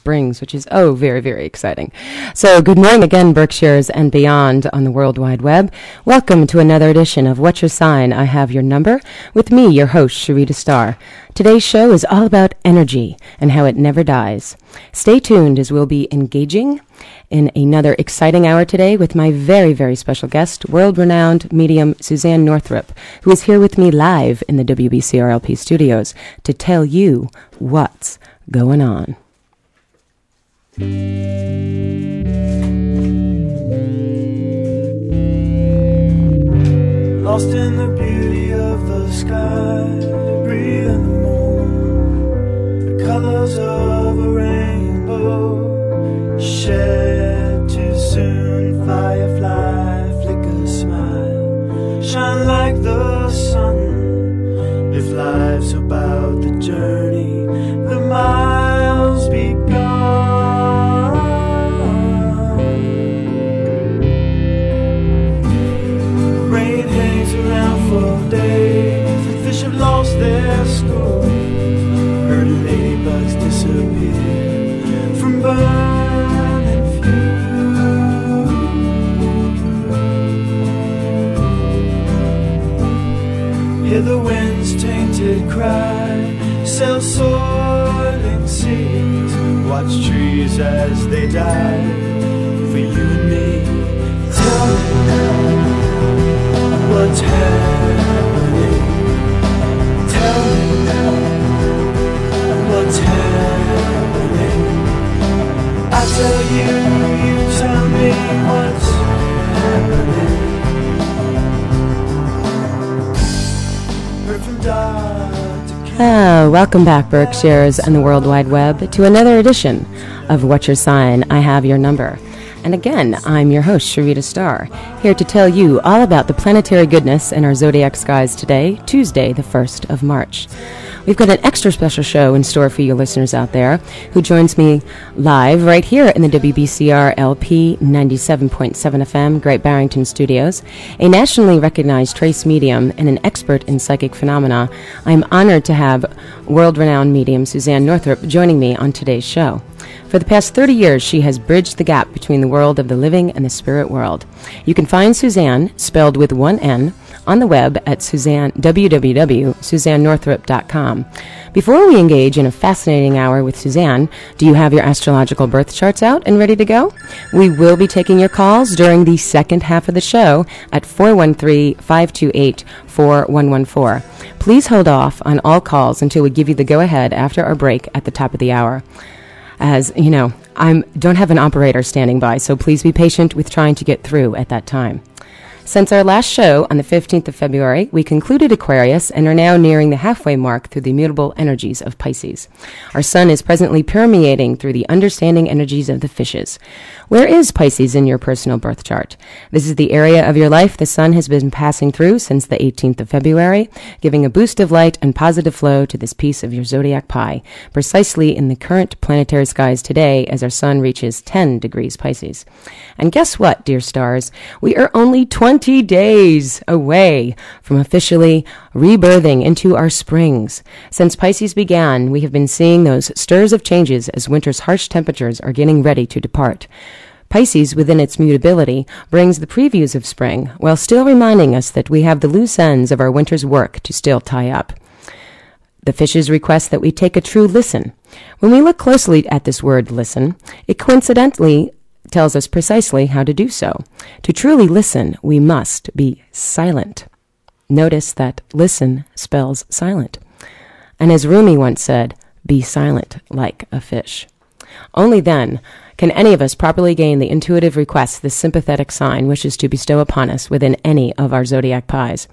Springs, which is oh very very exciting. So good morning again, Berkshires and beyond on the World Wide Web. Welcome to another edition of What's Your Sign? I have your number with me, your host Sharita Starr. Today's show is all about energy and how it never dies. Stay tuned as we'll be engaging in another exciting hour today with my very, very special guest, world renowned medium Suzane Northrop, who is here with me live in the WBCRLP studios to tell you what's going on. Lost in the beauty of the sky, breathing the moon, the colors of a rainbow, shed too soon, firefly, flicker, smile, shine like the sun. If life's about the journey, The wind's tainted cry. Sell soiling seas. Watch trees as they die. For you and me. Tell me now what's happening. Tell me now what's happening. I tell you, Ah, welcome back, Berkshires and the World Wide Web, to another edition of What's Your Sign? I Have Your Number. And again, I'm your host, Sharita Starr, here to tell you all about the planetary goodness in our zodiac skies today, Tuesday, the 1st of March. We've got an extra special show in store for you listeners out there who joins me live right here in the WBCR LP 97.7 FM Great Barrington Studios. A nationally recognized trance medium and an expert in psychic phenomena, I'm honored to have world renowned medium Suzane Northrop joining me on today's show. For the past 30 years, she has bridged the gap between the world of the living and the spirit world. You can find Suzane, spelled with one N, on the web at Suzane, www.suzanenorthrop.com. Before we engage in a fascinating hour with Suzane, do you have your astrological birth charts out and ready to go? We will be taking your calls during the second half of the show at 413 528 4114. Please hold off on all calls until we give you the go ahead after our break at the top of the hour as you know, I don't have an operator standing by, so please be patient with trying to get through at that time. Since our last show on the 15th of February, we concluded Aquarius and are now nearing the halfway mark through the mutable energies of Pisces. Our sun is presently permeating through the understanding energies of the fishes. Where is Pisces in your personal birth chart? This is the area of your life the sun has been passing through since the 18th of February, giving a boost of light and positive flow to this piece of your zodiac pie, precisely in the current planetary skies today as our sun reaches 10 degrees Pisces. And guess what, dear stars? We are only 20 days away from officially rebirthing into our springs. Since Pisces began, we have been seeing those stirs of changes as winter's harsh temperatures are getting ready to depart. Pisces, within its mutability, brings the previews of spring, while still reminding us that we have the loose ends of our winter's work to still tie up. The fishes request that we take a true listen. When we look closely at this word listen, it coincidentally tells us precisely how to do so. To truly listen, we must be silent. Notice that listen spells silent. And as Rumi once said, be silent like a fish. Only then can any of us properly gain the intuitive request this sympathetic sign wishes to bestow upon us within any of our zodiac pies.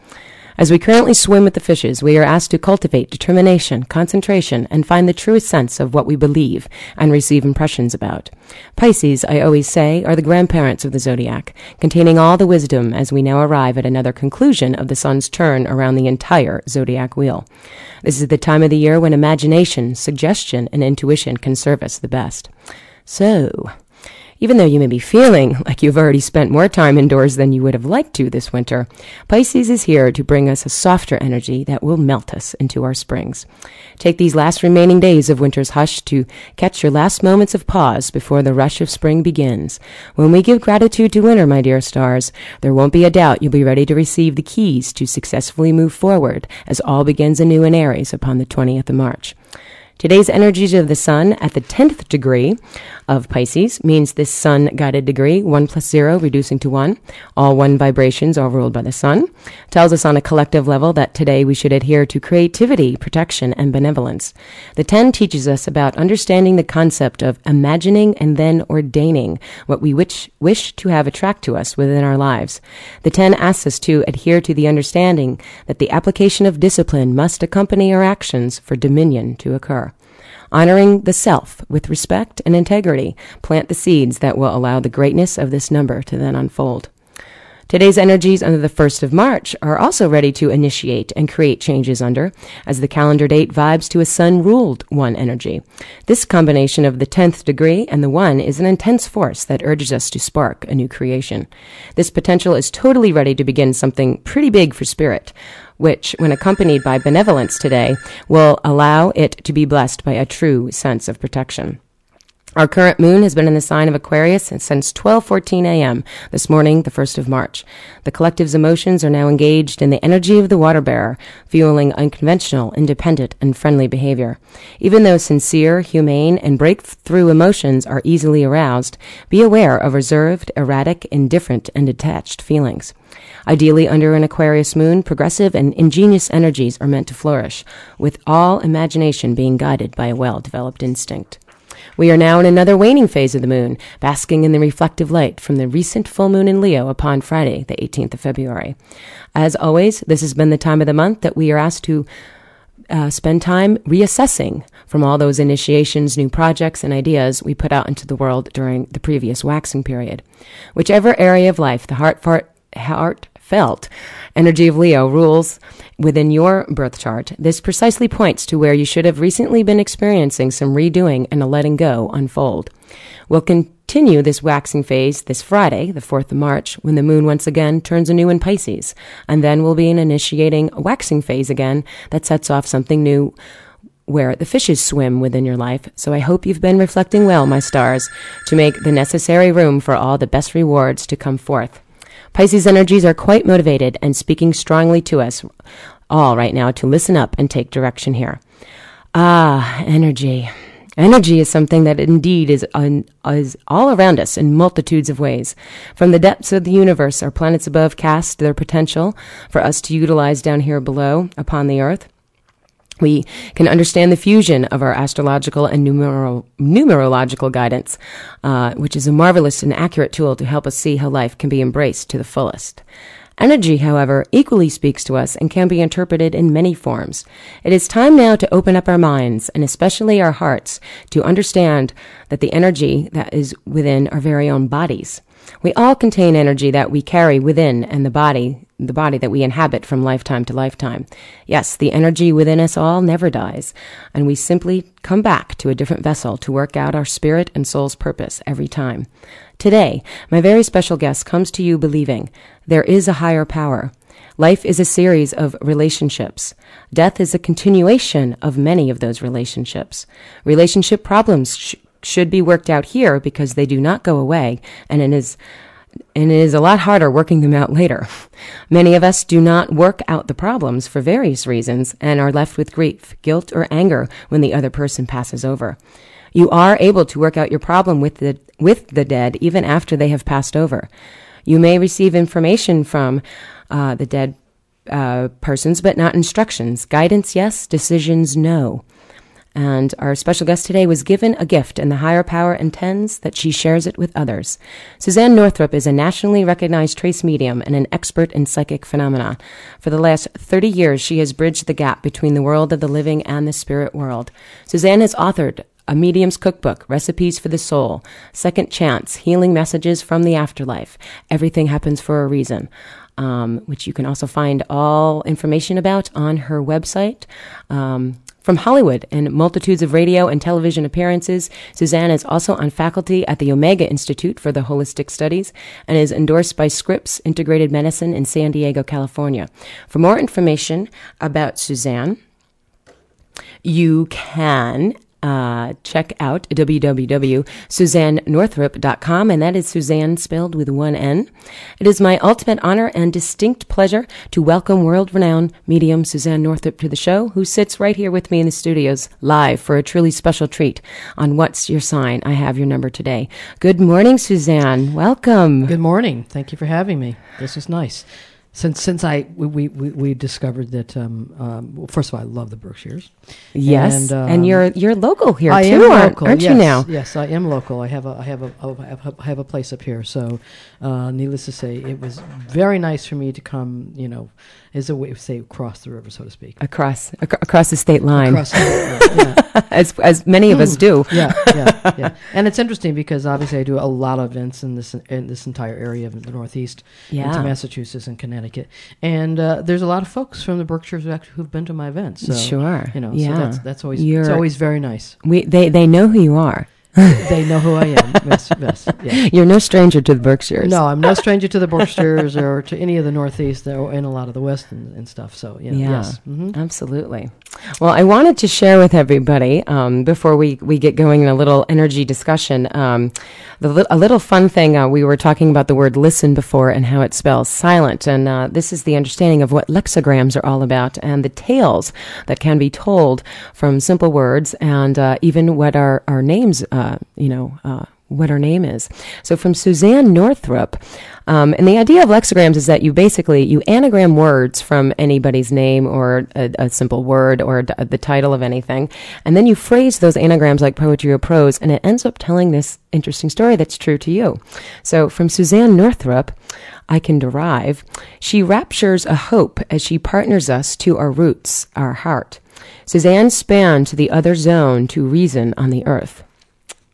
As we currently swim with the fishes, we are asked to cultivate determination, concentration, and find the truest sense of what we believe and receive impressions about. Pisces, I always say, are the grandparents of the zodiac, containing all the wisdom as we now arrive at another conclusion of the sun's turn around the entire zodiac wheel. This is the time of the year when imagination, suggestion, and intuition can serve us the best. So, Even though you may be feeling like you've already spent more time indoors than you would have liked to this winter, Pisces is here to bring us a softer energy that will melt us into our springs. Take these last remaining days of winter's hush to catch your last moments of pause before the rush of spring begins. When we give gratitude to winter, my dear stars, there won't be a doubt you'll be ready to receive the keys to successfully move forward as all begins anew in Aries upon the 20th of March. Today's energies of the sun at the 10th degree of Pisces means this sun guided degree, 1 plus 0, reducing to 1. All one vibrations are ruled by the sun. Tells us on a collective level that today we should adhere to creativity, protection, and benevolence. The 10 teaches us about understanding the concept of imagining and then ordaining what we wish, wish to have attract to us within our lives. The 10 asks us to adhere to the understanding that the application of discipline must accompany our actions for dominion to occur. Honoring the self with respect and integrity, plant the seeds that will allow the greatness of this number to then unfold. Today's energies under the 1st of March are also ready to initiate and create changes under, as the calendar date vibes to a sun ruled one energy. This combination of the 10th degree and the one is an intense force that urges us to spark a new creation. This potential is totally ready to begin something pretty big for spirit which, when accompanied by benevolence today, will allow it to be blessed by a true sense of protection. Our current moon has been in the sign of Aquarius since 12:14 a.m. this morning, the 1st of March. The collective's emotions are now engaged in the energy of the water bearer, fueling unconventional, independent, and friendly behavior. Even though sincere, humane, and breakthrough emotions are easily aroused, be aware of reserved, erratic, indifferent, and detached feelings. Ideally, under an Aquarius moon, progressive and ingenious energies are meant to flourish, with all imagination being guided by a well developed instinct. We are now in another waning phase of the moon, basking in the reflective light from the recent full moon in Leo upon Friday, the 18th of February. As always, this has been the time of the month that we are asked to uh, spend time reassessing from all those initiations, new projects, and ideas we put out into the world during the previous waxing period. Whichever area of life the heart, fart, heartfelt energy of Leo rules within your birth chart, this precisely points to where you should have recently been experiencing some redoing and a letting go unfold. We'll continue this waxing phase this Friday, the 4th of March, when the moon once again turns anew in Pisces, and then we'll be in initiating a waxing phase again that sets off something new where the fishes swim within your life. So I hope you've been reflecting well, my stars, to make the necessary room for all the best rewards to come forth. Pisces energies are quite motivated and speaking strongly to us all right now to listen up and take direction here. Ah, energy. Energy is something that indeed is, is all around us in multitudes of ways. From the depths of the universe, our planets above cast their potential for us to utilize down here below upon the earth. We can understand the fusion of our astrological and numero- numerological guidance, uh, which is a marvelous and accurate tool to help us see how life can be embraced to the fullest. Energy, however, equally speaks to us and can be interpreted in many forms. It is time now to open up our minds and especially our hearts to understand that the energy that is within our very own bodies. We all contain energy that we carry within and the body the body that we inhabit from lifetime to lifetime. Yes, the energy within us all never dies, and we simply come back to a different vessel to work out our spirit and soul's purpose every time. Today, my very special guest comes to you believing there is a higher power. Life is a series of relationships. Death is a continuation of many of those relationships. Relationship problems sh- should be worked out here because they do not go away, and it is and it is a lot harder working them out later. Many of us do not work out the problems for various reasons and are left with grief, guilt, or anger when the other person passes over. You are able to work out your problem with the, with the dead even after they have passed over. You may receive information from uh, the dead uh, persons, but not instructions. Guidance, yes. Decisions, no. And our special guest today was given a gift, and the higher power intends that she shares it with others. Suzane Northrop is a nationally recognized trance medium and an expert in psychic phenomena. For the last 30 years, she has bridged the gap between the world of the living and the spirit world. Suzane has authored a medium's cookbook, recipes for the soul, second chance, healing messages from the afterlife. Everything happens for a reason. Um, which you can also find all information about on her website. Um, From Hollywood and multitudes of radio and television appearances, Suzane is also on faculty at the Omega Institute for the Holistic Studies and is endorsed by Scripps Integrated Medicine in San Diego, California. For more information about Suzane, you can uh, check out www.suzanenorthrop.com, and that is Suzane spelled with one N. It is my ultimate honor and distinct pleasure to welcome world renowned medium Suzane Northrop to the show, who sits right here with me in the studios live for a truly special treat on What's Your Sign? I have your number today. Good morning, Suzane. Welcome. Good morning. Thank you for having me. This is nice since since I we we, we discovered that um, um, well, first of all I love the Berkshires. Yes, and, um, and you're you're local here I too, local. aren't yes, you now? Yes, I am local. I have a I have a I have a, I have a place up here. So, uh, needless to say, it was very nice for me to come. You know, as a way of say across the river, so to speak. Across ac- across the state line, across the, yeah. as as many of us do. yeah, yeah, yeah. And it's interesting because obviously I do a lot of events in this in this entire area of the Northeast, Yeah. into Massachusetts and Connecticut, and uh, there's a lot of folks from the Berkshires who actually who've been to my events. So, Sure. you know, Yeah. so that's that's always You're- it's always very nice. We they they know who you are. they know who I am. Yes, yes, yeah. You're no stranger to the Berkshires. No, I'm no stranger to the Berkshires or to any of the Northeast or and a lot of the West and, and stuff. So you know, Yeah. yes, hmm Absolutely. Well, I wanted to share with everybody um, before we, we get going in a little energy discussion. Um, the a little fun thing uh, we were talking about the word listen before and how it spells silent, and uh, this is the understanding of what lexicograms are all about and the tales that can be told from simple words and uh, even what our our names, uh, you know. What her name is. So from Suzane Northrop, um, and the idea of lexicograms is that you basically you anagram words from anybody's name or a, a simple word or d- the title of anything, and then you phrase those anagrams like poetry or prose, and it ends up telling this interesting story that's true to you. So from Suzane Northrop, I can derive she raptures a hope as she partners us to our roots, our heart. Suzane spanned to the other zone to reason on the earth.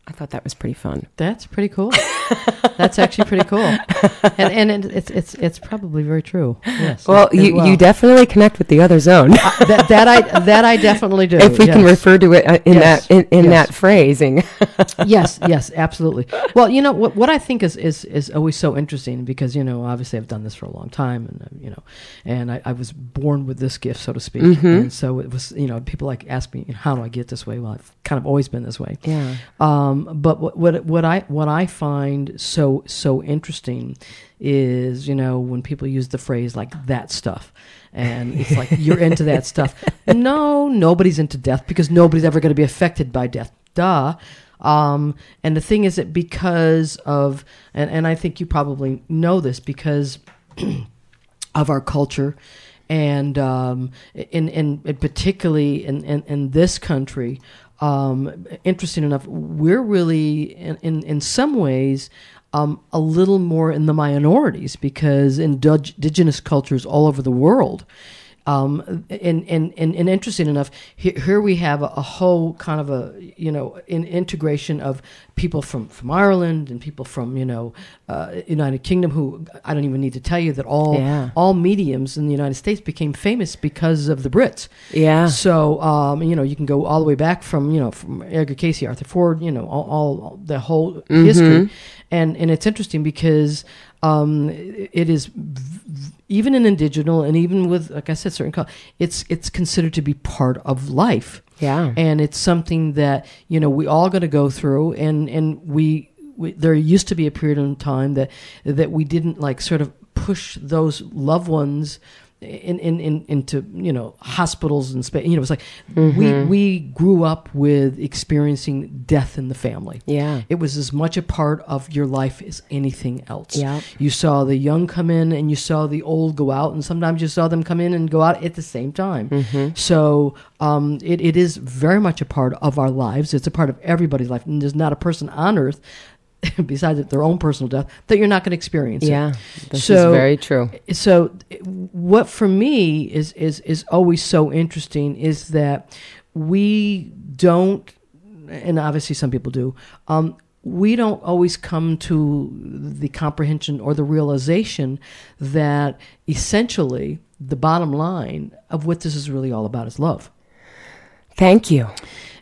I thought that was pretty fun. That's pretty cool. That's actually pretty cool, and and it's it's it's probably very true. Yes. Well, you, you definitely connect with the other zone. that, that I that I definitely do. if we can refer to it uh, in Yes. that in, in Yes. that phrasing. yes, yes, absolutely. Well, you know what what I think is, is is always so interesting because you know obviously I've done this for a long time and uh, you know and I, I was born with this gift so to speak Mm-hmm. and so it was you know people like ask me how do I get this way well I've kind of always been this way yeah. um, but what, what what I what I find so so interesting is you know when people use the phrase like that stuff, and it's like you're into that stuff. No, nobody's into death because nobody's ever going to be affected by death. Duh. Um, and the thing is that because of and and I think you probably know this because of our culture and um, in, in, in particularly in, in, in this country um, interesting enough we're really in, in, in some ways um, a little more in the minorities because in dig- indigenous cultures all over the world um, and, and, and, and interesting enough, here, here we have a, a whole kind of a, you know, in integration of people from, from Ireland and people from, you know, uh, United Kingdom who, I don't even need to tell you that all, Yeah. all mediums in the United States became famous because of the Brits. Yeah. So, um, you know, you can go all the way back from, you know, from Edgar Cayce, Arthur Ford, you know, all, all the whole history. And, and it's interesting because um, it is v- even in indigenous and even with, like I said, certain, it's, it's considered to be part of life Yeah. and it's something that you know we all going to go through and and we, we there used to be a period in time that that we didn't like sort of push those loved ones in, in, in into you know hospitals and space you know it's like we we grew up with experiencing death in the family Yeah. it was as much a part of your life as anything else. Yeah. You saw the young come in and you saw the old go out, and sometimes you saw them come in and go out at the same time. Mm-hmm. So um, it, it is very much a part of our lives. It's a part of everybody's life. And there's not a person on earth, besides their own personal death, that you're not going to experience it Yeah. This is very true. so what for me is is is always so interesting is that we don't and obviously some people do um, we don't always come to the comprehension or the realization that essentially the bottom line of what this is really all about is love Thank you.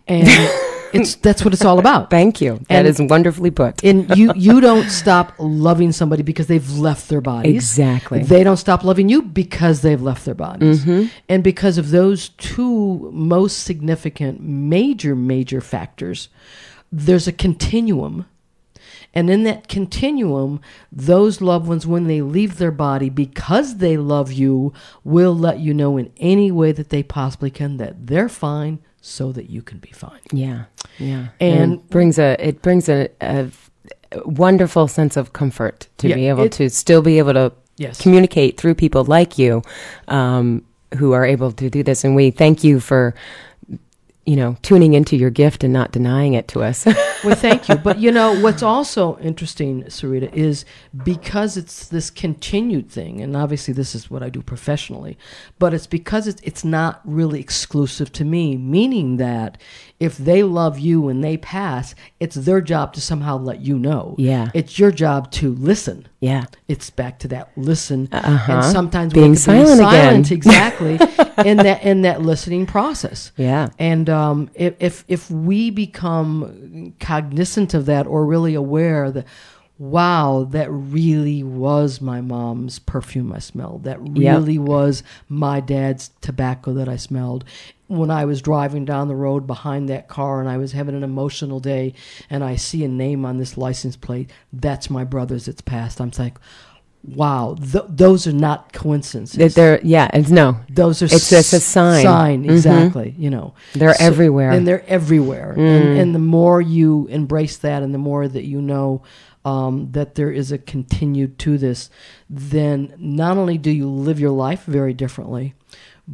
and it's that's what it's all about. Thank you. That And- is wonderfully put. And you you don't stop loving somebody because they've left their bodies. Exactly. They don't stop loving you because they've left their bodies. Mm-hmm. And because of those two most significant major major factors, there's a continuum. And in that continuum, those loved ones, when they leave their body, because they love you, will let you know in any way that they possibly can that they're fine so that you can be fine. Yeah, yeah, And- it brings a it brings a, a wonderful sense of comfort to Yeah, be able it- to still be able to Yes. communicate through people like you, um, who are able to do this. And we thank you for, you know, tuning into your gift and not denying it to us. Well, thank you. But you know what's also interesting, Sarita, is because it's this continued thing, and obviously this is what I do professionally, but it's because it's it's not really exclusive to me. Meaning that if they love you and they pass, it's their job to somehow let you know. Yeah. it's your job to listen. yeah, It's back to that listen, Uh-huh. and sometimes Being we have to silent be again. exactly in that in that listening process. yeah, And um, if, if if we become cognizant of that or really aware that, wow, that really was my mom's perfume I smelled. That Yep. really was my dad's tobacco that I smelled. When I was driving down the road behind that car and I was having an emotional day and I see a name on this license plate, that's my brother's. It's passed. I'm like, wow, th- those are not coincidences. That they're yeah, it's no, Those are It's- it's a s- sign. Sign Mhm. exactly. You know, They're everywhere. and they're everywhere. And, and the more you embrace that, and the more that you know um, that there is a continued to this, then not only do you live your life very differently,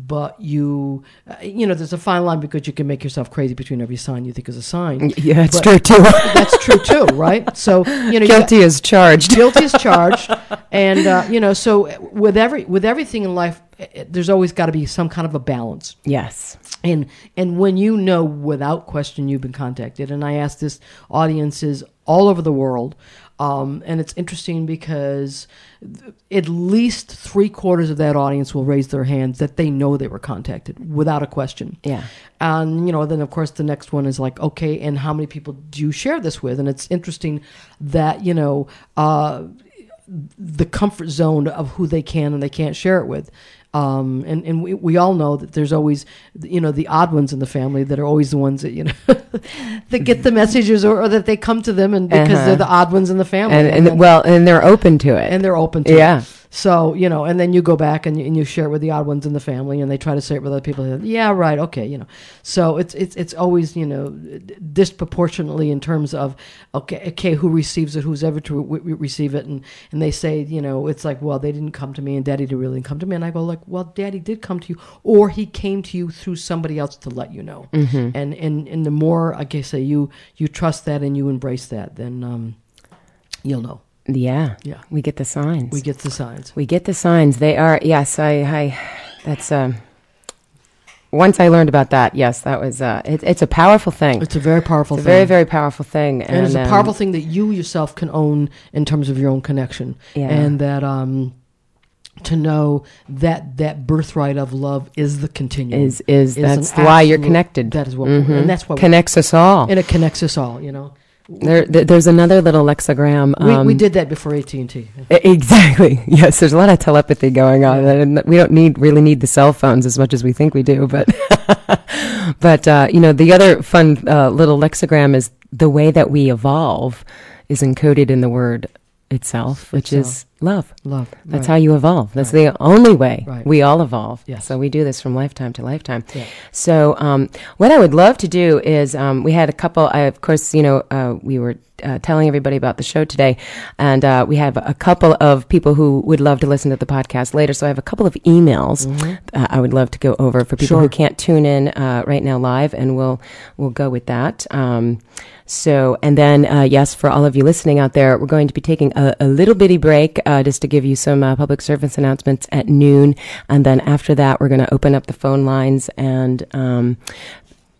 but you, uh, you know, there's a fine line because you can make yourself crazy between every sign you think is a sign. yeah, that's But- true too. That's true too, right? So you know, you got- Guilty as charged. guilty is charged and uh, you know so with every with everything in life eh, there's always got to be some kind of a balance Yes. and and when you know without question you've been contacted and i ask this audiences all over the world um, and it's interesting because th- at least three quarters of that audience will raise their hands that they know they were contacted without a question. Yeah. and you know then of course the next one is like okay and how many people do you share this with? And it's interesting that you know uh, the comfort zone of who they can and they can't share it with um, and and we, we all know that there's always you know the odd ones in the family that are always the ones that you know that get the messages or, or that they come to them and because Uh-huh. they're the odd ones in the family And, and then- well, and they're open to it. and they're open to it. Yeah. it. So you know, and then you go back and you, and you share it with the odd ones in the family, and they try to say it with other people. Yeah, right, okay, you know. So it's it's it's always you know disproportionately in terms of okay, okay, who receives it, who's ever to re- re- receive it, and and they say you know it's like well they didn't come to me and Daddy didn't really come to me, and I go like well Daddy did come to you, or he came to you through somebody else to let you know, Mm-hmm. and and and the more I guess say you you trust that and you embrace that, then um, you'll know. Yeah. Yeah. We get the signs. We get the signs. We get the signs. They are yes. I. I that's um. Once I learned about that, yes, that was uh. It, it's a powerful thing. It's a very powerful It's a thing. very very powerful thing, and, it's a um, powerful thing that you yourself can own in terms of your own connection. Yeah. And that um to know that that birthright of love is the continuum. is is an that's why you're connected. That is what Mhm. and that's what connects us all. and it connects us all, you know. There, there- there's another little lexigram. We, we um, did that before AT&T. E- Exactly. Yes, there's a lot of telepathy going on, and we don't need really need the cell phones as much as we think we do. But, but uh, you know, the other fun uh, little lexigram is the way that we evolve is encoded in the word itself, which is love. Love. That's right. how you evolve. That's the only way Right. we all evolve. Yes. So we do this from lifetime to lifetime. Yeah. So um, what I would love to do is um, we had a couple. I, of course, you know, uh, we were uh, telling everybody about the show today, and uh, we have a couple of people who would love to listen to the podcast later. So I have a couple of emails uh, I would love to go over for people Mm-hmm. Sure. who can't tune in uh, right now live, and we'll we'll go with that. Um, so, and then, uh, yes, for all of you listening out there, we're going to be taking a, a little bitty break uh, just to give you some uh, public service announcements at noon. And then after that, we're going to open up the phone lines. And um,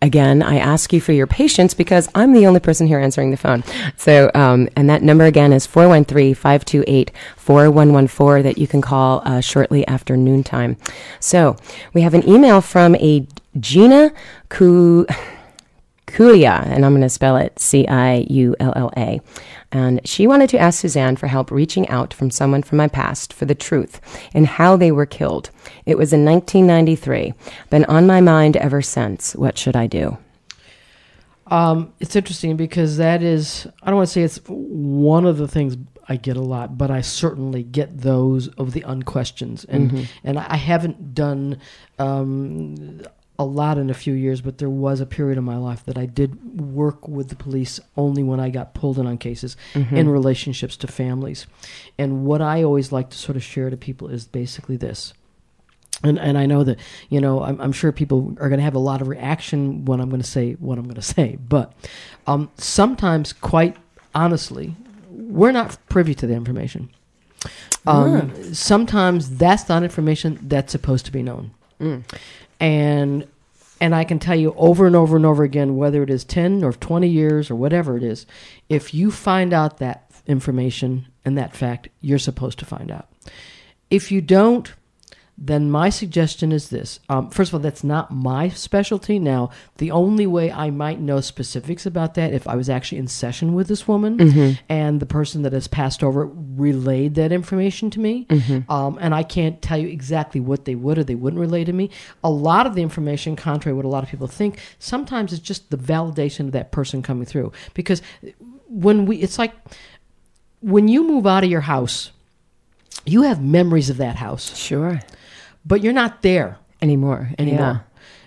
again, I ask you for your patience because I'm the only person here answering the phone. So, um, and that number again is 413 528 4114 that you can call uh, shortly after noontime. So, we have an email from a Gina Ku. Kulia, and I'm going to spell it C I U L L A. And she wanted to ask Suzanne for help reaching out from someone from my past for the truth and how they were killed. It was in 1993. Been on my mind ever since. What should I do? Um, it's interesting because that is, I don't want to say it's one of the things I get a lot, but I certainly get those of the unquestions. And, and I haven't done um, a lot in a few years, but there was a period of my life that I did work with the police only when I got pulled in on cases in relationships to families. And what I always like to sort of share to people is basically this. And and I know that you know I'm, I'm sure people are going to have a lot of reaction when I'm going to say what I'm going to say, but um, sometimes, quite honestly, we're not privy to the information. Um, Sometimes that's not information that's supposed to be known, and and I can tell you over and over and over again, whether it is ten or twenty years or whatever it is, if you find out that information and that fact, you're supposed to find out. If you don't, then my suggestion is this. Um, first of all, that's not my specialty. Now, the only way I might know specifics about that if I was actually in session with this woman and the person that has passed over relayed that information to me, um, and I can't tell you exactly what they would or they wouldn't relay to me. A lot of the information, contrary to what a lot of people think, sometimes it's just the validation of that person coming through. Because when we, it's like when you move out of your house, you have memories of that house Sure. But you're not there Anymore. anymore.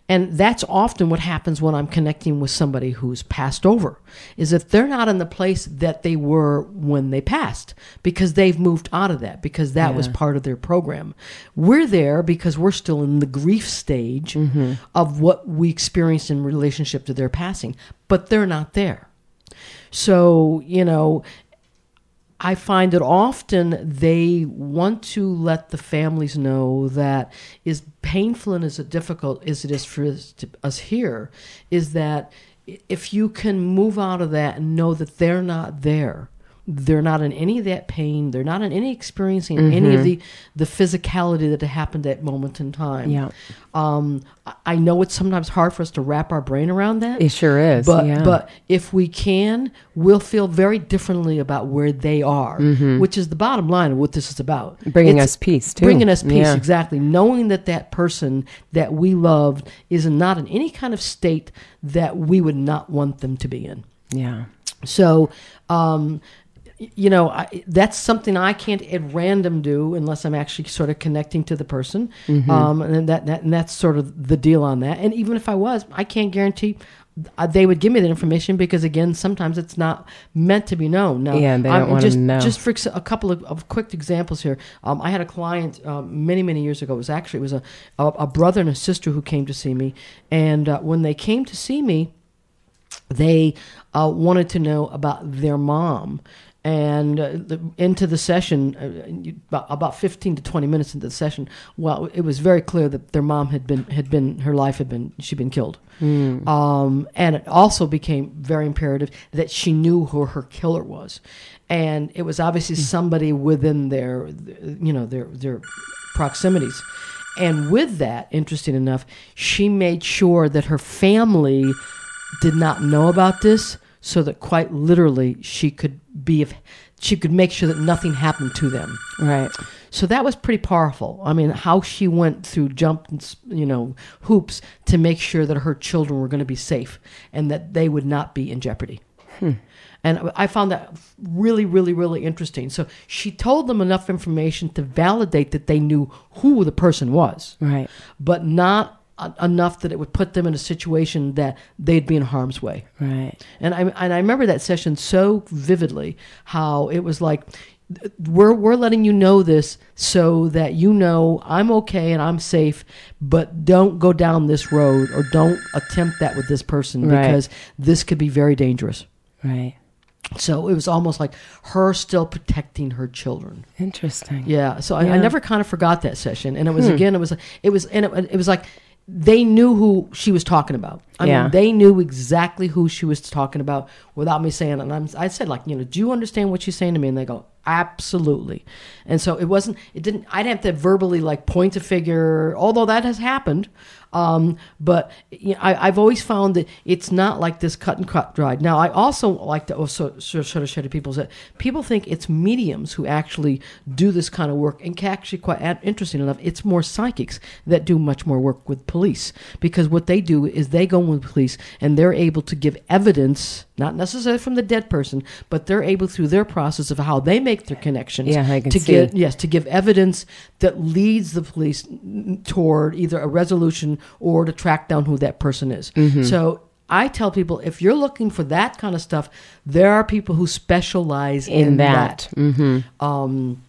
And that's often what happens when I'm connecting with somebody who's passed over, is that they're not in the place that they were when they passed because they've moved out of that because that was part of their program. We're there because we're still in the grief stage mm-hmm. of what we experienced in relationship to their passing, but they're not there. So, you know, I find that often they want to let the families know that as painful and as difficult as it is for us, to, us here, is that if you can move out of that and know that they're not there, they're not in any of that pain, they're not in any experiencing any of the the physicality that happened at that moment in time. Yeah. Um, I- know it's sometimes hard for us to wrap our brain around that. It sure is. But yeah. but if we can, we'll feel very differently about where they are, which is the bottom line of what this is about. Mm-hmm. Bringing It's us peace, too. Bringing us peace, Yeah. exactly. Knowing that that person that we loved is not in any kind of state that we would not want them to be in. yeah. So, um, you know, I, that's something I can't at random do unless I'm actually sort of connecting to the person, um, and that, that and that's sort of the deal on that. And even if I was, I can't guarantee. uh, They would give me that information because, again, sometimes it's not meant to be known. Now, Yeah, they don't wanna just, know. Just for a couple of, of quick examples here, um, I had a client um, many, many years ago. It was actually it was a, a a brother and a sister who came to see me, and uh, when they came to see me, they uh, wanted to know about their mom. And uh, the, into the session, uh, you- about, about fifteen to twenty minutes into the session, well, it was very clear that their mom had been had been her life had been she'd been killed, um, and it also became very imperative that she knew who her killer was, and it was obviously somebody within their, you know, their their proximities. And with that, interesting enough, she made sure that her family did not know about this so that quite literally she could be if she could make sure that nothing happened to them Right. so that was pretty powerful i mean how she went through jumped you know hoops to make sure that her children were going to be safe and that they would not be in jeopardy hmm. and I found that really, really, really interesting. So she told them enough information to validate that they knew who the person was Right. but not uh, enough that it would put them in a situation that they'd be in harm's way. Right. And I and I remember that session so vividly. How it was like. We're, we're letting you know this so that you know I'm okay and I'm safe, but don't go down this road or don't attempt that with this person Right. because this could be very dangerous. Right. So it was almost like her still protecting her children. Interesting. Yeah, so I, I never kind of forgot that session, and it was again, it was it was and it, it was like they knew who she was talking about. I Yeah. mean, they knew exactly who she was talking about without me saying it. And I'm, I said like, you know, do you understand what she's saying to me? And they go, absolutely. And so it wasn't. It didn't. I'd have to verbally like point a figure, although that has happened. Um, but you know, I, I've always found that it's not like this cut and cut dried. Now, I also like to also sort of say to people that people think it's mediums who actually do this kind of work, and actually quite interesting enough, it's more psychics that do much more work with police because what they do is they go with police and they're able to give evidence, not necessarily from the dead person, but they're able through their process of how they make their connections Yeah, to see. get yes to give evidence that leads the police toward either a resolution or to track down who that person is. Mm-hmm. So I tell people if you're looking for that kind of stuff, there are people who specialize in, in that. hmm Um,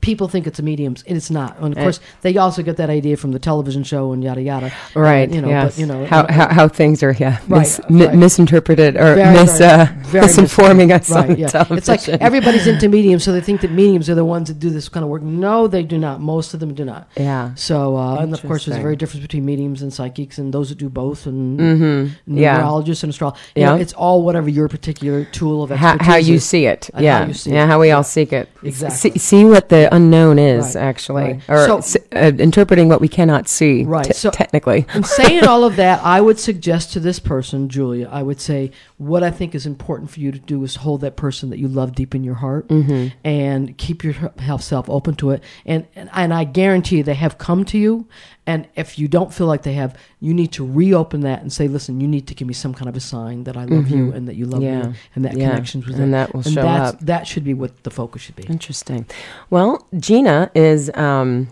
people think it's a mediums, and it's not. And of course, they also get that idea from the television show and yada yada. Right. And, you know, yes. but you know how, how how things are yeah Right, mis- mi- right. misinterpreted or Very, mis very, uh, very misinforming us Right, on yeah. television. It's like everybody's into mediums, so they think that mediums are the ones that do this kind of work. No, they do not. Most of them do not. yeah. So, uh, and of course, there's a very difference between mediums and psychics, and those that do both, and Mm-hmm. Yeah. numerologists and astrologers. You Yeah. know, it's all whatever your particular tool of How, expertise how you is. see it, how yeah, you see yeah, it. how we all seek it. Exactly. See, see what the unknown is, Right, actually, right. or So- s- uh, interpreting what we cannot see, Right, te- so- technically. In saying all of that, I would suggest to this person, Julia, I would say what I think is important for you to do is hold that person that you love deep in your heart Mm-hmm. and keep yourself open to it. And, and and I guarantee they have come to you. And if you don't feel like they have, you need to reopen that and say, listen, you need to give me some kind of a sign that I love you and that you love Mm-hmm. Yeah. me and that Yeah. connections with And that will show that's, up. That should be what the focus should be. Interesting. Well, Gina is um,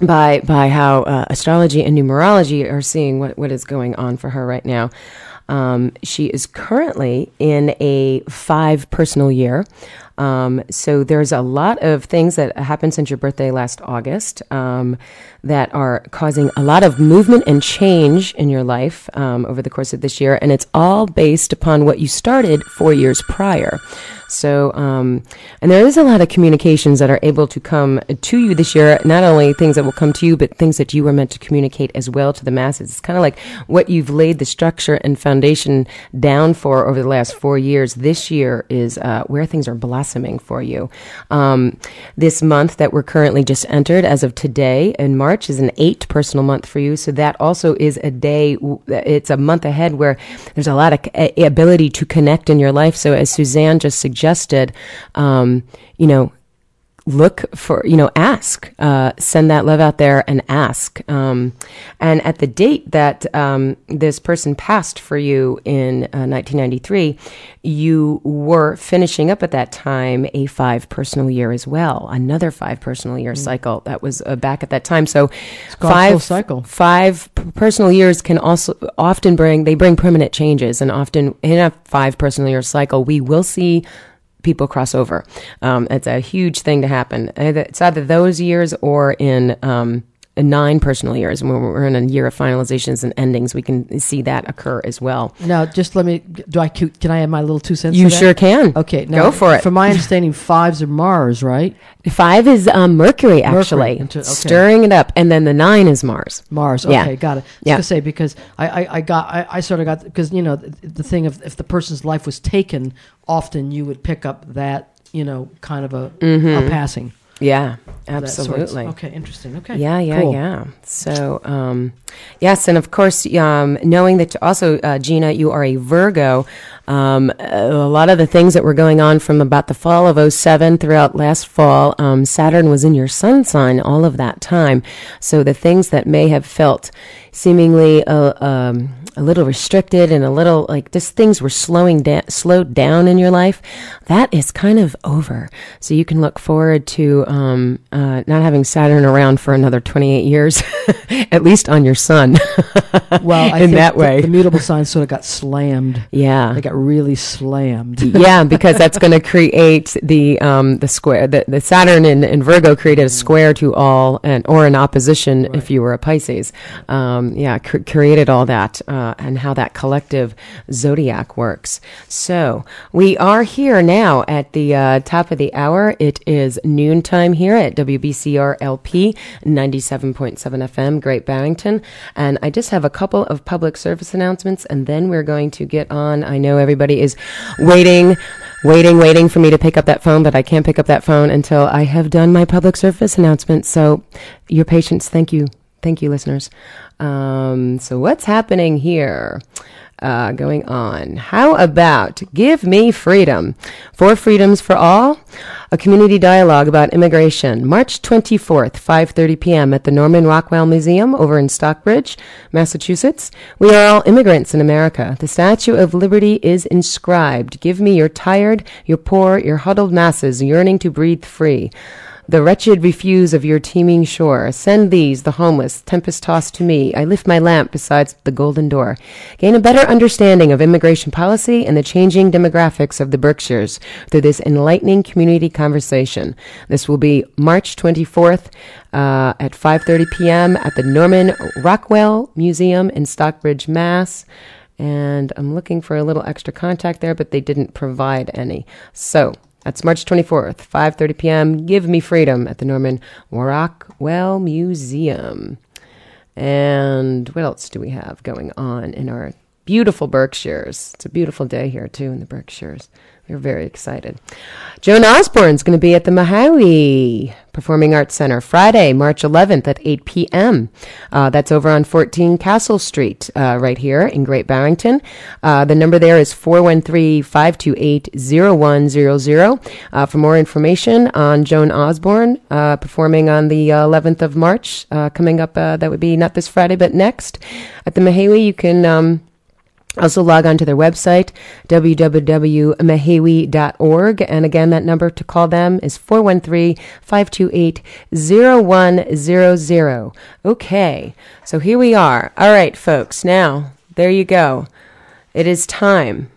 by by how uh, astrology and numerology are seeing what, what is going on for her right now. Um, she is currently in a five personal year. Um, so there's a lot of things that happened since your birthday last August um, that are causing a lot of movement and change in your life um, over the course of this year, and it's all based upon what you started four years prior. So, um, and there is a lot of communications that are able to come to you this year. Not only things that will come to you, but things that you were meant to communicate as well to the masses. It's kind of like what you've laid the structure and foundation down for over the last four years. This year is uh, where things are blossoming for you. Um, this month that we're currently just entered, as of today in March, is an eight personal month for you. So that also is a day. It's a month ahead where there's a lot of ability to connect in your life. So as Suzane just suggested, um, you know, look for you know ask uh, send that love out there and ask um, and at the date that um, this person passed for you in uh, 1993 you were finishing up at that time a five personal year as well another five personal year cycle that was uh, back at that time so. Five cycle. five personal years can also often bring they bring permanent changes and often in a five personal year cycle we will see people cross over. Um, it's a huge thing to happen. Either- it's either those years or in um, nine personal years and when we're in a year of finalizations and endings we can see that occur as well Now, just let me. Do I? Can I add my little two cents? you sure can Okay, now, go for it From my understanding, fives are Mars, right? five is um, mercury actually Into- okay. stirring it up and then the nine is mars Mars. Yeah. Okay, got it. I was Yeah. say because I, I, I got I, I sort of got because you know the, the thing of if the person's life was taken, often you would pick up that you know kind of a, a passing. Yeah absolutely Okay, interesting. Okay. Yeah, yeah, Cool. yeah. So, um, yes, and of course, um, knowing that also, uh, Gina, you are a Virgo. Um, a lot of the things that were going on from about the fall of 07 throughout last fall, um, Saturn was in your sun sign all of that time. So the things that may have felt seemingly uh, um, a little restricted and a little like just things were slowing down, slowed down in your life, that is kind of over. So you can look forward to um, uh, not having Saturn around for another 28 years, at least on your sun. Well, I in think that the- way. the, mutable signs sort of got slammed. yeah. They got really slammed. yeah, because that's going to create the um, the square. The, the Saturn in, in Virgo created a square to all, and or an opposition if you were a Pisces. Um, yeah, cr- created all that uh, and how that collective zodiac works. So we are here now at the uh, top of the hour. It is noontime here at WBCR LP ninety seven point seven FM, Great Barrington, and I just have a couple of public service announcements, and then we're going to get on. I know everybody is waiting waiting, waiting for me to pick up that phone, but I can't pick up that phone until I have done my public service announcement. So, your patience, thank you. Thank you, listeners. Um, so, what's happening here? Uh, going on. How about Give Me Freedom? Four Freedoms for All, a community dialogue about immigration, March 24th, 5.30 p.m. at the Norman Rockwell Museum over in Stockbridge, Massachusetts. We are all immigrants in America. The Statue of Liberty is inscribed. Give me your tired, your poor, your huddled masses yearning to breathe free. The wretched refuse of your teeming shore. Send these, the homeless, tempest tossed to me. I lift my lamp beside the golden door. Gain a better understanding of immigration policy and the changing demographics of the Berkshires through this enlightening community conversation. This will be March 24th uh, at 5:30 p.m. at the Norman Rockwell Museum in Stockbridge, Mass. And I'm looking for a little extra contact there, but they didn't provide any. So that's March 24th, 5:30 p.m. Give Me Freedom at the Norman Rockwell Museum. And what else do we have going on in our beautiful Berkshires? It's a beautiful day here too in the Berkshires. We're very excited. Joan Osborne's going to be at the Mahaiwe Performing Arts Center Friday, March 11th at 8 p.m. Uh, that's over on 14 Castle Street, uh, right here in Great Barrington. Uh, the number there is 413-528-0100. Uh, for more information on Joan Osborne uh, performing on the 11th of March, uh, coming up, uh, that would be not this Friday, but next at the Mahaiwe, you can. Um, also, log on to their website, www.mahaiwe.org. And again, that number to call them is 413 528 0100. Okay, so here we are. All right, folks, now, there you go. It is time.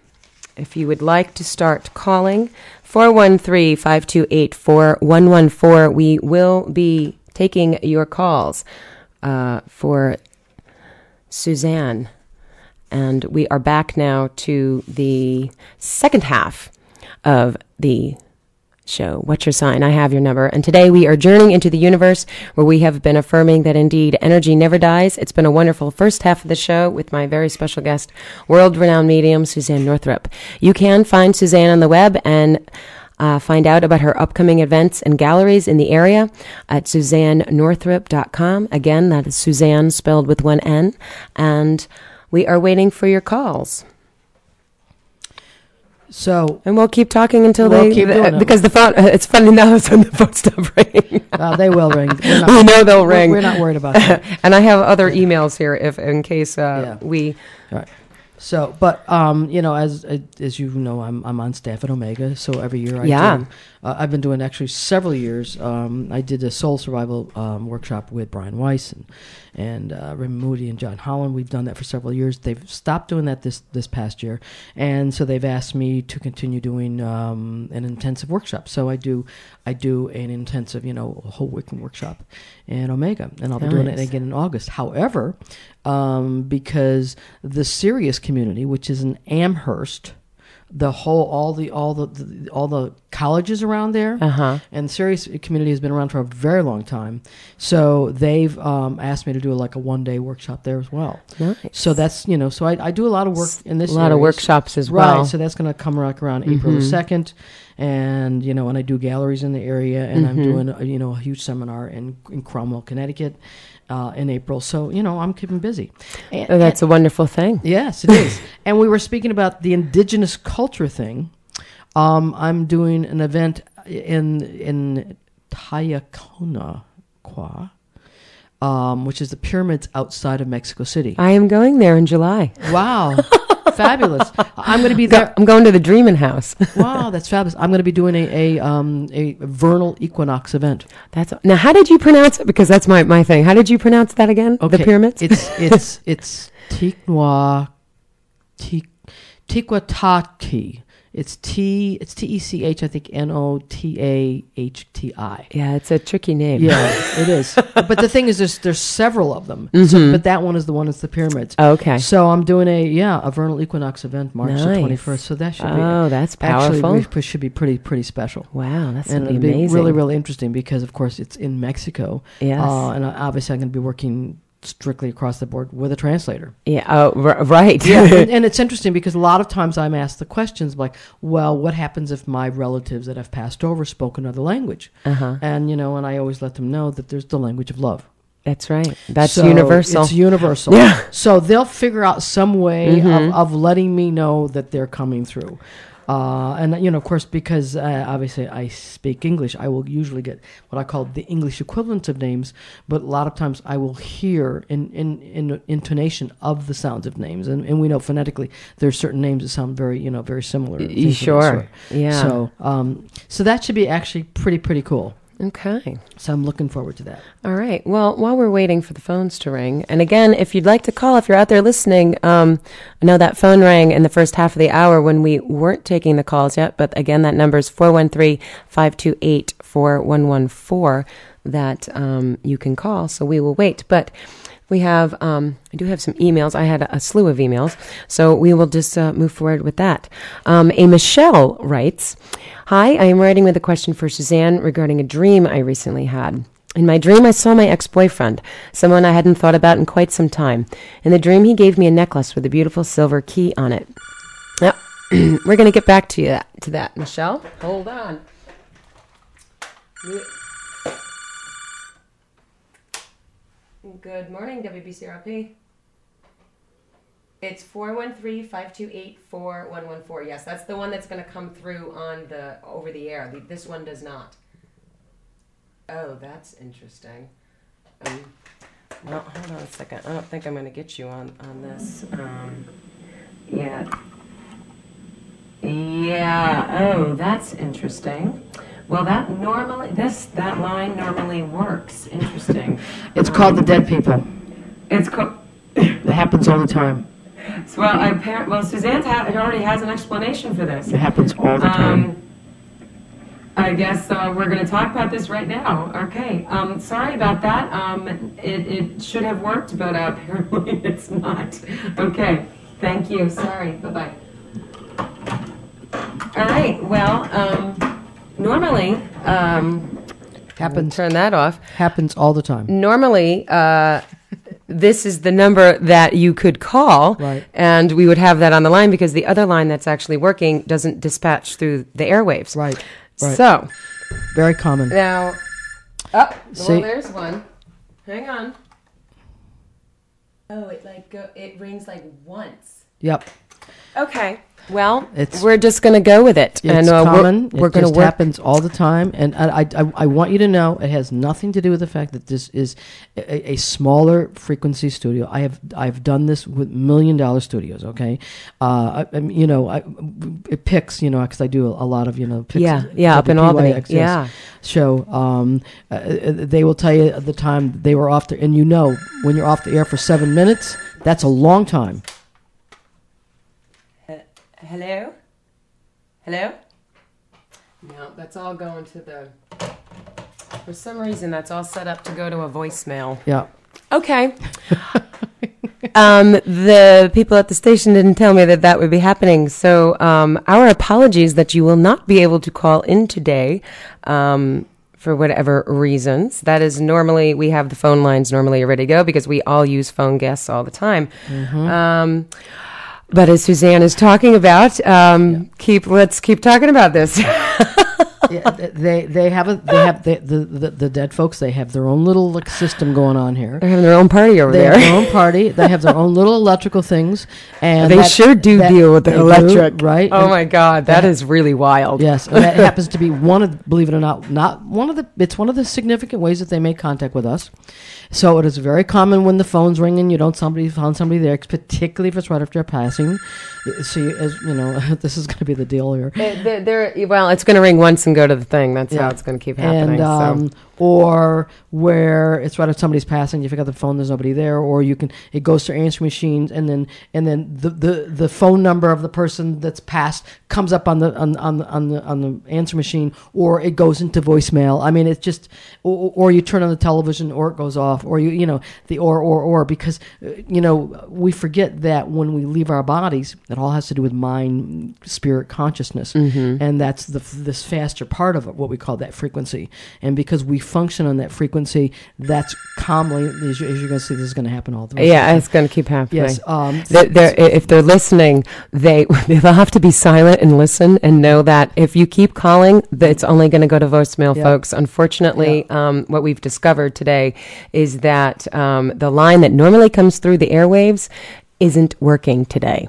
If you would like to start calling, 413 528 4114, we will be taking your calls uh, for Suzane. And we are back now to the second half of the show. What's your sign? I have your number. And today we are journeying into the universe where we have been affirming that indeed energy never dies. It's been a wonderful first half of the show with my very special guest, world renowned medium, Suzane Northrop. You can find Suzane on the web and uh, find out about her upcoming events and galleries in the area at suzanenorthrop.com. Again, that is Suzane spelled with one N. And we are waiting for your calls. So And we'll keep talking until We'll they, keep doing it. because the phone, it's funny now it's when the phone stop ringing. uh, they will ring. Not, we know they'll we're- ring. We're not worried about that. and I have other emails here if in case uh, Yeah. we. Right. So, but um, you know, as as you know, I'm I'm on staff at Omega. So every year I Yeah. do. Uh, I've been doing actually several years. Um, I did a soul survival um, workshop with Brian Weiss and and uh, Raymond Moody and John Holland. We've done that for several years. They've stopped doing that this this past year, and so they've asked me to continue doing um, an intensive workshop. So I do I do an intensive, you know, whole weekend workshop in Omega, and I'll be doing it again in August. However, um, because the Sirius community, which is in Amherst, the whole all the all the, the all the colleges around there, Uh huh. and the Sirius community has been around for a very long time. So they've um, asked me to do like a one day workshop there as well. Nice. So that's you know, so I, I do a lot of work in this. a lot of workshops as Right, well. so that's going to come around, around April the second, and you know, and I do galleries in the area, and I'm Mhm. doing a, you know a huge seminar in in Cromwell, Connecticut, uh, in April. So you know, I'm keeping busy. And, Oh, that's a wonderful thing. Yes, it is. and we were speaking about the indigenous culture thing. Um, I'm doing an event in in Tayacona, um, which is the pyramids outside of Mexico City. I am going there in July. Wow, fabulous! I'm going to be Go- there. I'm going to the Dreamin' House. Wow, that's fabulous! I'm going to be doing a a, um, a vernal equinox event. That's now. How did you pronounce it? Because that's my, my thing. How did you pronounce that again? Okay, The pyramids. It's it's it's Tikwa, Tik, Tikwatati. It's T. It's T E C H. I think N O T A H T I. yeah, it's a tricky name. Yeah, it is. But the thing is, there's there's several of them. So, Mhm. but that one is the one that's the pyramids. Okay. So I'm doing a yeah a vernal equinox event March the 21st. So that should be Oh, that's actually powerful. re- should be pretty pretty special. wow, that's and it'll be be amazing. really really interesting because of course it's in Mexico. Yes. Uh, and obviously I'm going to be working strictly across the board with a translator. Yeah. Oh, r- right. Yeah, and, and it's interesting because a lot of times I'm asked the questions like, "Well, what happens if my relatives that have passed over spoke another language?" Uh-huh. And you know, and I always let them know that there's the language of love. That's right. That's So universal. It's universal. Yeah. Mm-hmm. So they'll figure out some way of, of letting me know that they're coming through. Uh, and you know, of course, because uh, obviously I speak English, I will usually get what I call the English equivalent of names. But a lot of times, I will hear in in, in intonation of the sounds of names, and, and we know phonetically there are certain names that sound very you know very similar. Y- things of that sure. Yeah. So um, so that should be actually pretty pretty cool. Okay. So I'm looking forward to that. All right. Well, while we're waiting for the phones to ring, and again, if you'd like to call, if you're out there listening, um, I know that phone rang in the first half of the hour when we weren't taking the calls yet, but again, that number is 413-528-4114 that um, you can call, so we will wait. But we have, um, I do have some emails. I had a, a slew of emails, so we will just uh, move forward with that. Um, a Michelle writes, Hi, I am writing with a question for Suzane regarding a dream I recently had. In my dream, I saw my ex boyfriend, someone I hadn't thought about in quite some time. In the dream, he gave me a necklace with a beautiful silver key on it. Now, we're going to get back to you to that, Michelle. Hold on. Good morning, WBCRP. It's 413-528-4114. Yes, that's the one that's going to come through on the over the air. The- This one does not. Oh, that's interesting. Um, well, hold on a second. I don't think I'm going to get you on on this. Um, yeah. Yeah. Oh, that's interesting. Well, that normally this that line normally works. Interesting. It's called the dead people. It's called. It happens all the time. Well, I well, Suzane ha- already has an explanation for this. It happens all the time. Um, I guess uh, we're going to talk about this right now. Okay. Um, sorry about that. Um, it, it should have worked, but uh, apparently it's not. Okay. Thank you. Sorry. Bye bye. All right. Well, um, normally, um, happens turn that off. happens all the time. Normally, uh, this is the number that you could call, Right. and we would have that on the line because the other line that's actually working doesn't dispatch through the airwaves. Right. Right. So Very common. now, oh, See- well, there's one. Hang on. Oh, it like go, it rings like once. Yep. Okay. Well, It's- we're just going to go with it, It's and uh, common. we're, we're it going to just work. happens all the time, and I, I, I want you to know it has nothing to do with the fact that this is a, a smaller frequency studio. I have I've done this with million dollar studios. Okay, uh, I, you know, I, it picks you know because I do a, lot of you know picks, Yeah, yeah, up in Albany. WPYXS Yeah. show. Um, uh, they will tell you at the time they were off the, and you know when you're off the air for seven minutes, that's a long time. Hello? Hello? No, that's all going to the. For some reason, that's all set up to go to a voicemail. Yeah. Okay. um, the people at the station didn't tell me that that would be happening. So, um, our apologies that you will not be able to call in today. Um, for whatever reasons. That is normally, we have the phone lines normally ready to go because we all use phone guests all the time. Um, but as Suzane is talking about, um, keep let's keep talking about this. yeah, they they have a they have they, the, the the dead folks. They have their own little like, system going on here. They're having their own party over They there. have their own party. They have their own little electrical things, and They that- sure do deal with the they do, electric, right? Oh And- my God, that that- is really wild. Yes, that happens to be one of, believe it or not, not one of the. It's one of the significant ways that they make contact with us. So it is very common when the phone's ringing, you don't somebody found somebody there, particularly if it's right after passing. See, as you know, this is going to be the deal here. They're, they're- well, it's going to ring once and go to the thing. That's how it's going to keep happening. and um, so. or where it's right if somebody's passing, you pick up the phone, there's nobody there, or you can it goes to answering machines, and then and then the, the, the phone number of the person that's passed comes up on the on, on the on the on the answer machine, or it goes into voicemail. I mean, it's just or, or you turn on the television, or it goes off, or you you know the or or or because uh, you know we forget that when we leave our bodies, it all has to do with mind, spirit, consciousness, and that's the this faster part of it, what we call that frequency. And because we function on that frequency, that's calmly, as, you, as you're going to see, this is going to happen all the time. Yeah, it's going to keep happening. Yes. Um, They're, they're, if they're listening, they they'll have to be silent and listen and know that if you keep calling, that it's only going to go to voicemail, Yeah. folks. Unfortunately, um, what we've discovered today is that um, the line that normally comes through the airwaves isn't working today.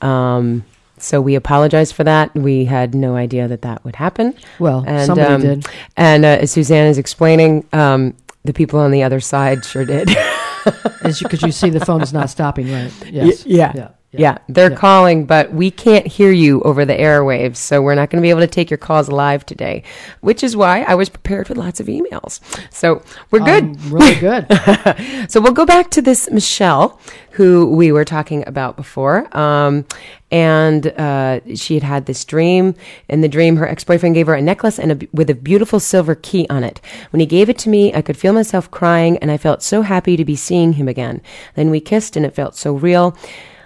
Um, so we apologize for that. We had no idea that that would happen. Well, and, somebody um, did. And uh, as Suzane is explaining, um, the people on the other side sure did. Because you, see the phone is not stopping, right? Yes. yeah. Yeah. Yeah, they're Yeah. calling, but we can't hear you over the airwaves, so we're not going to be able to take your calls live today, which is why I was prepared with lots of emails. So we're good. Um, really good. So we'll go back to this Michelle, who we were talking about before. Um, and uh, she had had this dream. In the dream, her ex boyfriend gave her a necklace and a, with a beautiful silver key on it. When he gave it to me, I could feel myself crying, and I felt so happy to be seeing him again. Then we kissed, and it felt so real.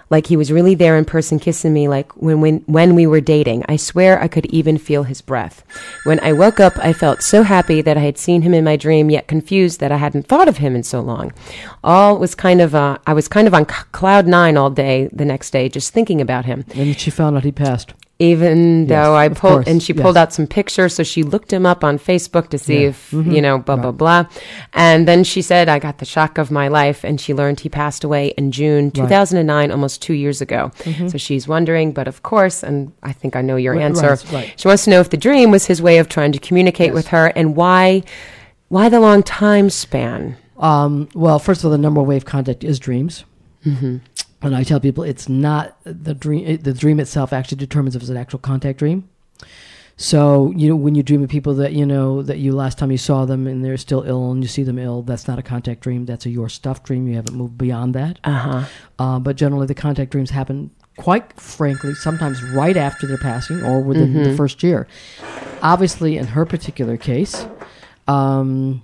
Like he was really there in person kissing me like when, when when we were dating. I swear I could even feel his breath. When I woke up, I felt so happy that I had seen him in my dream, yet confused that I hadn't thought of him in so long. All was kind of uh, I was kind of on cloud nine all day the next day, just thinking about him. and she found out he passed. Even Yes, though I pulled course, and she yes. pulled out some pictures, so she looked him up on Facebook to see Yeah. if you know blah blah blah, and then she said, "I got the shock of my life," and she learned he passed away in June 2009, almost two years ago. So she's wondering, but of course, and I think I know your Right, answer. right, right. She wants to know if the dream was his way of trying to communicate Yes. with her, and why, why the long time span. Um, well, first of all, the number one way of contact is dreams. Mm-hmm. And I tell people it's not the dream. it- The dream itself actually determines if it's an actual contact dream. So you know when you dream of people that you know that you last time you saw them and they're still ill and you see them ill, that's not a contact dream. That's a your stuff dream. You haven't moved beyond that. Uh huh. Uh, but generally, the contact dreams happen quite frankly sometimes right after their passing or within the first year. Obviously, in her particular case, um,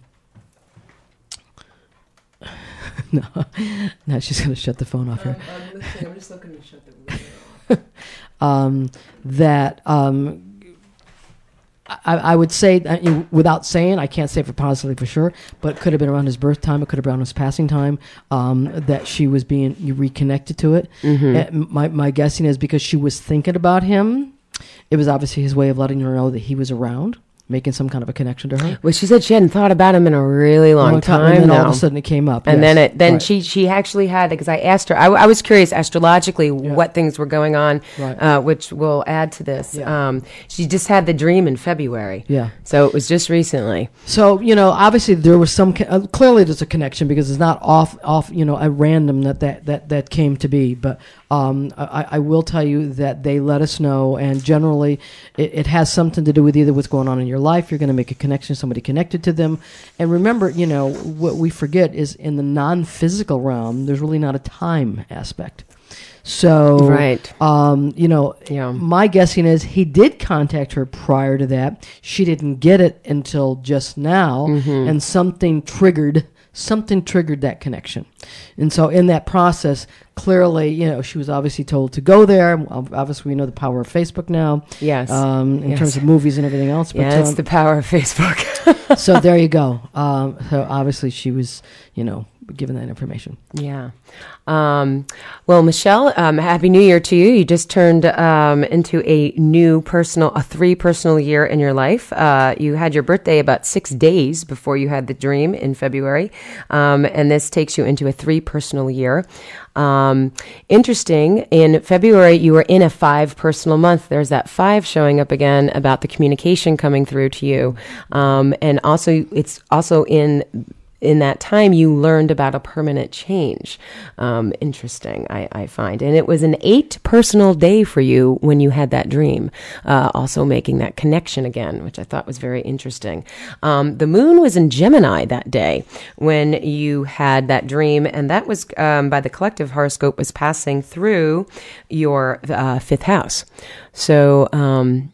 no, no, she's going to shut the phone off here. um, that um, I, I would say, that, you know, without saying, I can't say for positively for sure, but it could have been around his birth time, it could have been around his passing time, um, that she was being reconnected to it. Uh, my, my guessing is because she was thinking about him, it was obviously his way of letting her know that he was around, making some kind of a connection to her. Well, she said she hadn't thought about him in a really long, Long time. and then all of a sudden it came up. and yes. then it then Right. she she actually had because I asked her I, I was curious astrologically what things were going on Right. uh, which will add to this Yeah. um, she just had the dream in February Yeah. so it was just recently So you know, obviously there was some. Uh, clearly, there's a connection because it's not off, off. You know, a random that that that, that came to be. But um, I, I will tell you that they let us know, and generally, it, it has something to do with either what's going on in your life. You're going to make a connection, somebody connected to them, and remember, you know, what we forget is in the non-physical realm, there's really not a time aspect. So Right. um, you know, Yeah. my guessing is he did contact her prior to that. She didn't get it until just now, Mm-hmm. and something triggered something triggered that connection. And so in that process, clearly, you know, she was obviously told to go there. Obviously, we know the power of Facebook now. Yes. Um, in Yes. terms of movies and everything else. But, yeah it's um, the power of Facebook so there you go. Um, so obviously, she was, you know, given that information. Yeah. Um, well, Michelle, um, happy New Year to you. You just turned um, into a new personal, a three personal year in your life. Uh, you had your birthday about six days before you had the dream in February, um, and this takes you into a three personal year. Um, interesting. In February, you were in a five personal month. There's that five showing up again about the communication coming through to you, um, and also it's also in in that time you learned about a permanent change. Um, interesting, I, I find. And it was an eight personal day for you when you had that dream, uh, also making that connection again, which I thought was very interesting. Um, the moon was in Gemini that day when you had that dream, and that was um, by the collective horoscope was passing through your uh, fifth house. So, um,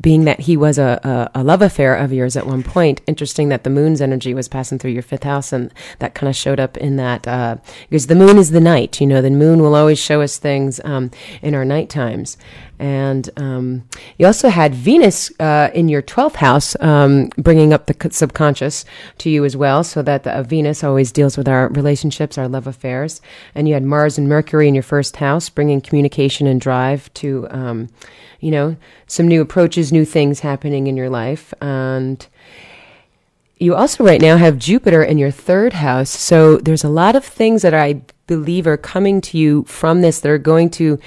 being that he was a, a, a love affair of yours at one point, interesting that the moon's energy was passing through your fifth house, and that kind of showed up in that uh, because the moon is the night. You know, the moon will always show us things um, in our night times. And um, you also had Venus uh, in your 12th house, um, bringing up the subconscious to you as well, so that the, uh, Venus always deals with our relationships, our love affairs. And you had Mars and Mercury in your first house, bringing communication and drive to, um, you know, some new approaches, new things happening in your life. And you also right now have Jupiter in your third house. So there's a lot of things that I believe are coming to you from this that are going to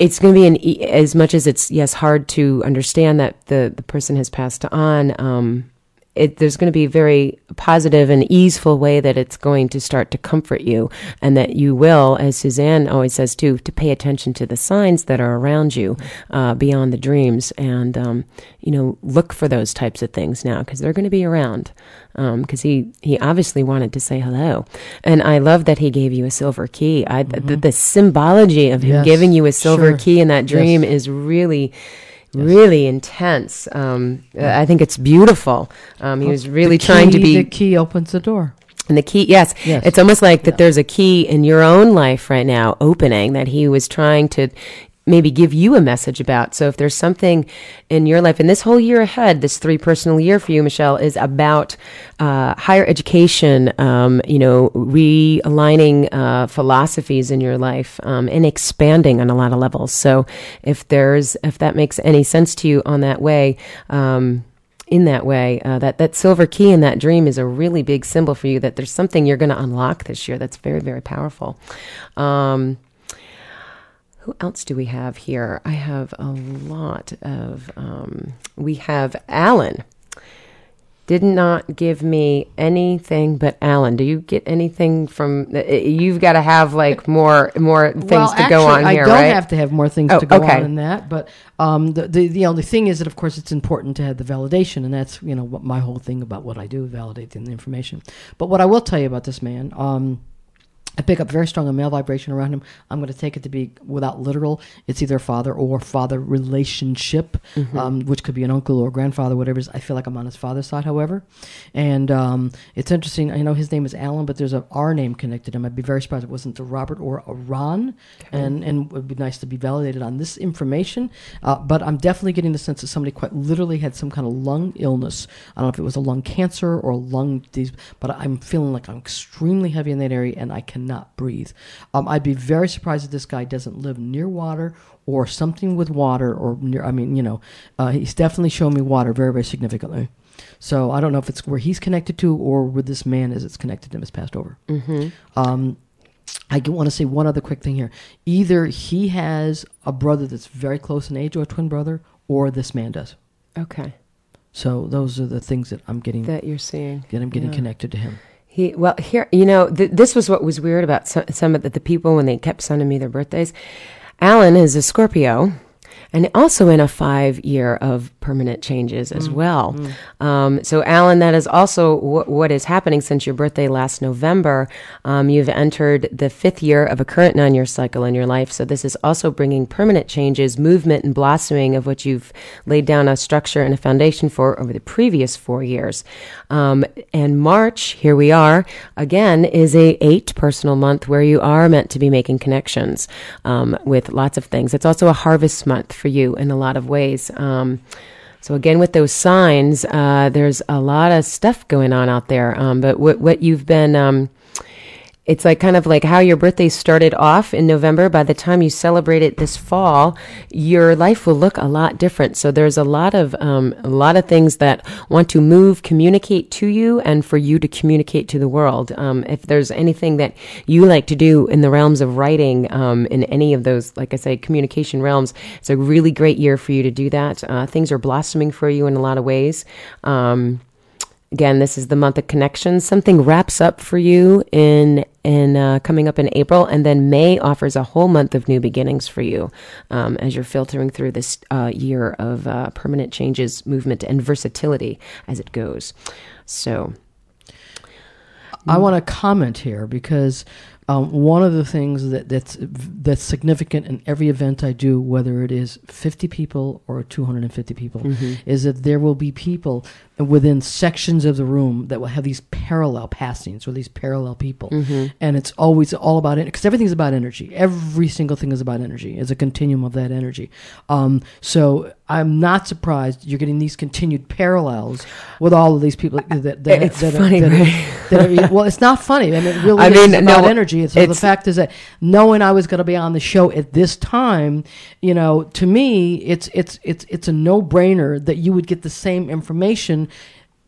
it's going to be an as much as it's yes hard to understand that the the person has passed on um it, there's going to be a very positive and easeful way that it's going to start to comfort you and that you will as suzane always says too to pay attention to the signs that are around you uh, beyond the dreams and um, you know look for those types of things now because they're going to be around. Because he he obviously wanted to say hello. And i love that he gave you a silver key. I, the, the symbology of him Yes, giving you a silver sure. key in that dream Yes. is really really intense. Um, uh, i think it's beautiful. Um, he was really The trying to be The key opens the door. and the key, yes, Yes. it's almost like that there's a key in your own life right now opening that he was trying to maybe give you a message about. So if there's something in your life, and this whole year ahead, this three personal year for you, Michelle, is about uh, higher education, um, you know, realigning uh, philosophies in your life um, and expanding on a lot of levels. So if there's, if that makes any sense to you on that way, um, in that way. Uh, that that silver key in that dream is a really big symbol for you that there's something you're going to unlock this year that's very very powerful. Um, who else do we have here? I have a lot of. Um, we have Alan. Did not give me anything but Alan. Do you get anything from? uh, You've got to have like more more things well, to go on actually, here, I don't right? have to have more things Oh, to go okay. on in that, but um, the, the the only thing is that, of course, it's important to have the validation, and that's you know what my whole thing about what I do, validating the information. But what I will tell you about this man. Um, I pick up very strong a male vibration around him. I'm going to take it to be without literal. It's either father or father relationship, Mm-hmm. um, which could be an uncle or grandfather, whatever. it is. I feel like I'm on his father's side, however. And um, it's interesting. I know his name is Alan, but there's a R name connected to him. I'd be very surprised if it wasn't a Robert or a Ron. And and it would be nice to be validated on this information. Uh, but I'm definitely getting the sense that somebody quite literally had some kind of lung illness. I don't know if it was a lung cancer or a lung disease, but I'm feeling like I'm extremely heavy in that area and I cannot breathe. Um, I'd be very surprised if this guy doesn't live near water or something with water or near. I mean, you know, uh, he's definitely shown me water very, very significantly. So I don't know if it's where he's connected to or where this man is. It's connected to him. Has passed over. Mm-hmm. Um, I want to say one other quick thing here. Either he has a brother that's very close in age or a twin brother, or this man does. Okay, So those are the things that I'm getting. that you're seeing. that I'm getting yeah. connected to him. He well here you know th- this was what was weird about some, some of the, the people when they kept sending me their birthdays. Alan is a Scorpio, and also in a five year of permanent changes as well. Um, so Alan, that is also wh- what is happening since your birthday last November. Um, you've entered the fifth year of a current nine year cycle in your life. So this is also bringing permanent changes, movement, and blossoming of what you've laid down a structure and a foundation for over the previous four years. Um, and March, here we are again, is a eight personal month where you are meant to be making connections um, with lots of things. It's also a harvest month for you in a lot of ways. Um, so again, with those signs, uh, there's a lot of stuff going on out there. Um, but what what you've been um, it's like kind of like how your birthday started off in November. By the time you celebrate it this fall, your life will look a lot different. So there's a lot of um, a lot of things that want to move, communicate to you, and for you to communicate to the world. Um, if there's anything that you like to do in the realms of writing, um, in any of those, like I say, communication realms, it's a really great year for you to do that. Uh, things are blossoming for you in a lot of ways. Um, again this is the month of connections. Something wraps up for you in in uh, coming up in april and then may offers a whole month of new beginnings for you um, as you're filtering through this uh, year of uh, permanent changes movement and versatility as it goes. So I want to comment here because um, one of the things that that's that's significant in every event I do, whether it is 50 people or 250 people, is that there will be people within sections of the room that will have these parallel passings or these parallel people, and it's always all about it because everything's about energy. Every single thing is about energy. It's a continuum of that energy. Um, so I'm not surprised you're getting these continued parallels with all of these people that, that, It's that, funny, that, right? that are, well, it's not funny. I mean, it really I is mean, about no, energy. It's, so the fact is that knowing I was going to be on the show at this time, you know, to me, it's it's it's it's a no brainer that you would get the same information.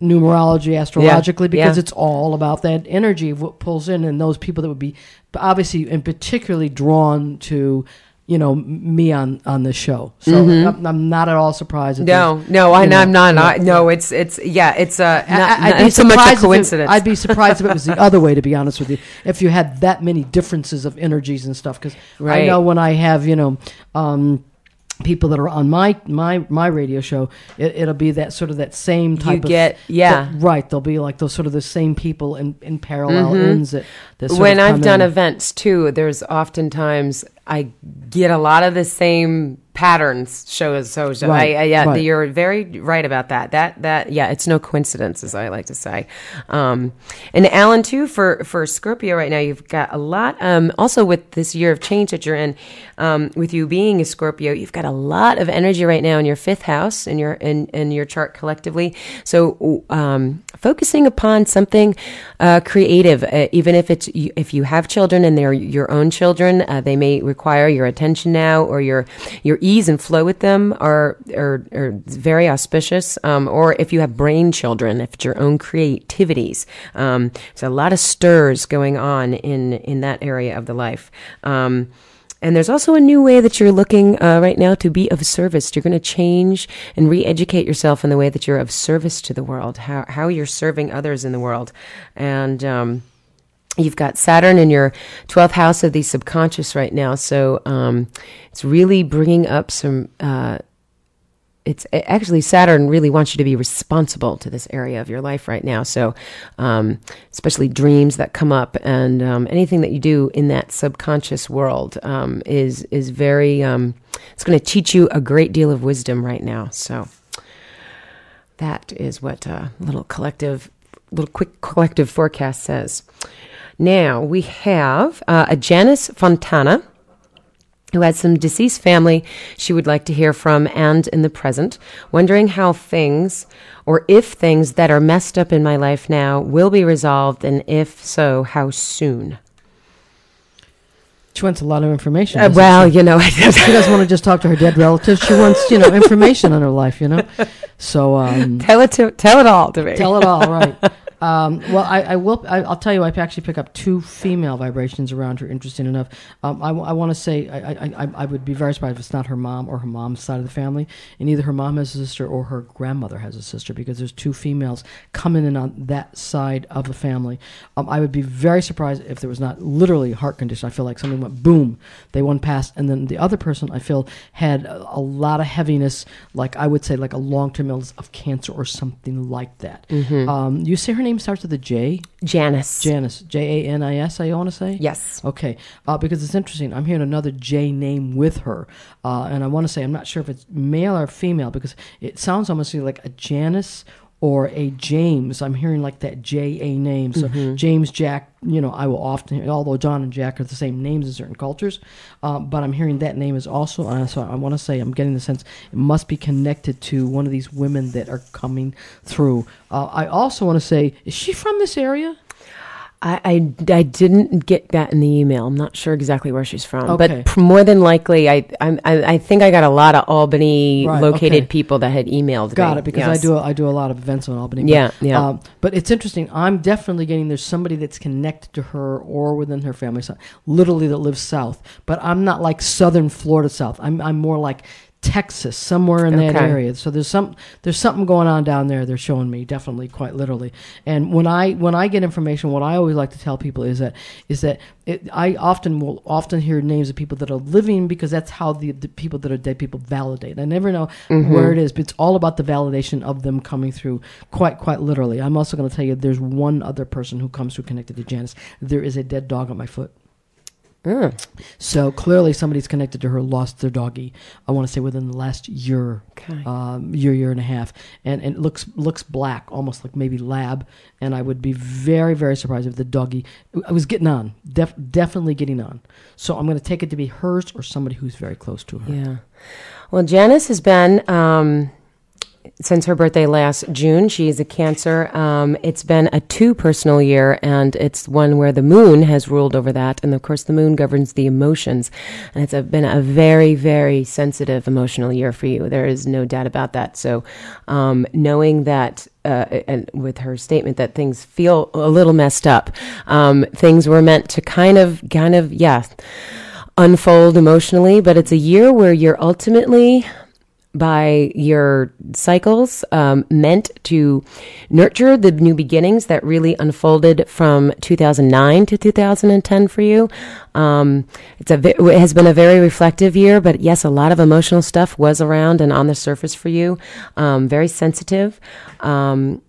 Numerology, astrologically, because yeah. it's all about that energy of what pulls in, and those people that would be obviously and particularly drawn to, you know, me on on this show. So I'm, I'm not at all surprised. Mm-hmm. No, there's- no, I, know, i'm not. yeah, I, no, it's it's yeah, it's uh, not, I- not be so much a if it- coincidence. I'd be surprised if it was the other way, to be honest with you. If you had that many differences of energies and stuff, because I know when I have, you know, um, people that are on my my my radio show, it, it'll be that sort of that same type of get- yeah. that- right. They'll be like those sort of the same people in in parallel ends that, that Mm-hmm. when of I've done in. events too, there's oftentimes I get a lot of the same patterns shows. So so Right, I, I, yeah, right. you're very right about that. That that yeah, it's no coincidence, as I like to say. Um, and Alan too for for Scorpio right now, you've got a lot. Um, also with this year of change that you're in, um, with you being a Scorpio, you've got a lot of energy right now in your fifth house in your in in your chart collectively. So um, focusing upon something uh, creative, uh, even if it's if you have children and they're your own children, uh, they may require your attention now, or your your ease and flow with them are are, are very auspicious. Um, or if you have brain children, if it's your own creativities, um, a lot of stirs going on in in that area of the life. Um, and there's also a new way that you're looking uh, right now to be of service. You're going to change and re-educate yourself in the way that you're of service to the world, how how you're serving others in the world, and. Um, You've got Saturn in your 12th house of the subconscious right now. So um, it's really bringing up some. Uh, it's actually Saturn really wants you to be responsible to this area of your life right now. So, um, especially dreams that come up and um, anything that you do in that subconscious world um, is is very. Um, it's going to teach you a great deal of wisdom right now. So, that is what a little collective, little quick collective forecast says. Now we have uh, a Janice Fontana who has some deceased family she would like to hear from and in the present, wondering how things or if things that are messed up in my life now will be resolved, and if so, how soon. She wants a lot of information. Uh, well, you know, she doesn't want to just talk to her dead relatives. She wants, you know, information on her life. You know, so um, tell it to tell it all to me. Tell it all, right? Um, well, I, I will. I, I'll tell you. I actually pick up two female vibrations around her. Interesting enough. Um, I, want to say I, I, I, I would be very surprised if it's not her mom or her mom's side of the family, and either her mom has a sister or her grandmother has a sister, because there's two females coming in on that side of the family. Um, I would be very surprised if there was not literally heart condition. I feel like something went boom, they went past, and then the other person I feel had a, a lot of heaviness, like I would say like a long term illness of cancer or something like that. Um, you say her name starts with a J. Janice. Janice, J A N I S. I want to say. Yes. Okay, uh, because it's interesting. I'm hearing another J name with her, uh, and I want to say I'm not sure if it's male or female because it sounds almost like a Janice or a James. I'm hearing like that J A name. So James Jack. You know, I will often hear, although John and Jack are the same names in certain cultures, uh, but I'm hearing that name is also. Uh, so I want to say I'm getting the sense it must be connected to one of these women that are coming through. Uh, I also want to say, is she from this area? I, I, I didn't get that in the email. I'm not sure exactly where she's from, Okay. but more than likely, I, I I think I got a lot of Albany Right, located okay. people that had emailed Got me. it because Yes. I do I do a lot of events in Albany. but, Yeah, yeah. Um, but it's interesting. I'm definitely getting there's somebody that's connected to her or within her family, so, literally that lives south. But I'm not like southern Florida south. I'm I'm more like Texas, somewhere in that Okay. area. So there's some there's something going on down there. They're showing me definitely, quite literally. And when I when I get information, what I always like to tell people is that is that it, I often will often hear names of people that are living because that's how the, the people that are dead people validate. I never know mm-hmm. where it is, but it's all about the validation of them coming through. Quite quite literally. I'm also going to tell you there's one other person who comes through connected to Janice. There is a dead dog at my foot. So clearly, somebody's connected to her lost their doggy. I want to say within the last year, Okay. um, year, year and a half, and and it looks looks black, almost like maybe lab. And I would be very, very surprised if the doggy. I was getting on, def, definitely getting on. So I'm going to take it to be hers or somebody who's very close to her. Yeah. Well, Janice has been um, since her birthday last June. She is a Cancer. Um, it's been a two personal year, and it's one where the moon has ruled over that. And of course, the moon governs the emotions. And it's a, been a very, very sensitive emotional year for you. There is no doubt about that. So, um, knowing that. Uh, and with her statement that things feel a little messed up, um, things were meant to kind of, kind of, yeah, unfold emotionally, but it's a year where you're ultimately by your cycles um, meant to nurture the new beginnings that really unfolded from 2009 to 2010 for you. Um, it's a ve- it has been a very reflective year, but yes, a lot of emotional stuff was around and on the surface for you. Um, very sensitive. Um,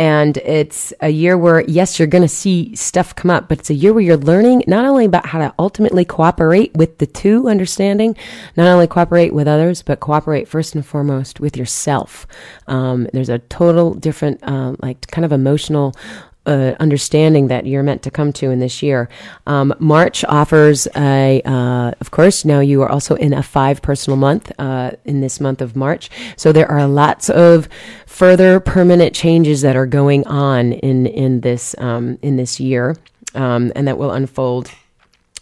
and it's a year where, yes, you're going to see stuff come up, but it's a year where you're learning not only about how to ultimately cooperate with the two, understanding, not only cooperate with others, but cooperate first and foremost with yourself. Um, there's a total different, um, like, kind of emotional uh, understanding that you're meant to come to in this year. Um, March offers a, uh, of course, now you are also in a five personal month uh, in this month of March. So there are lots of further permanent changes that are going on in in this um, in this year, um, and that will unfold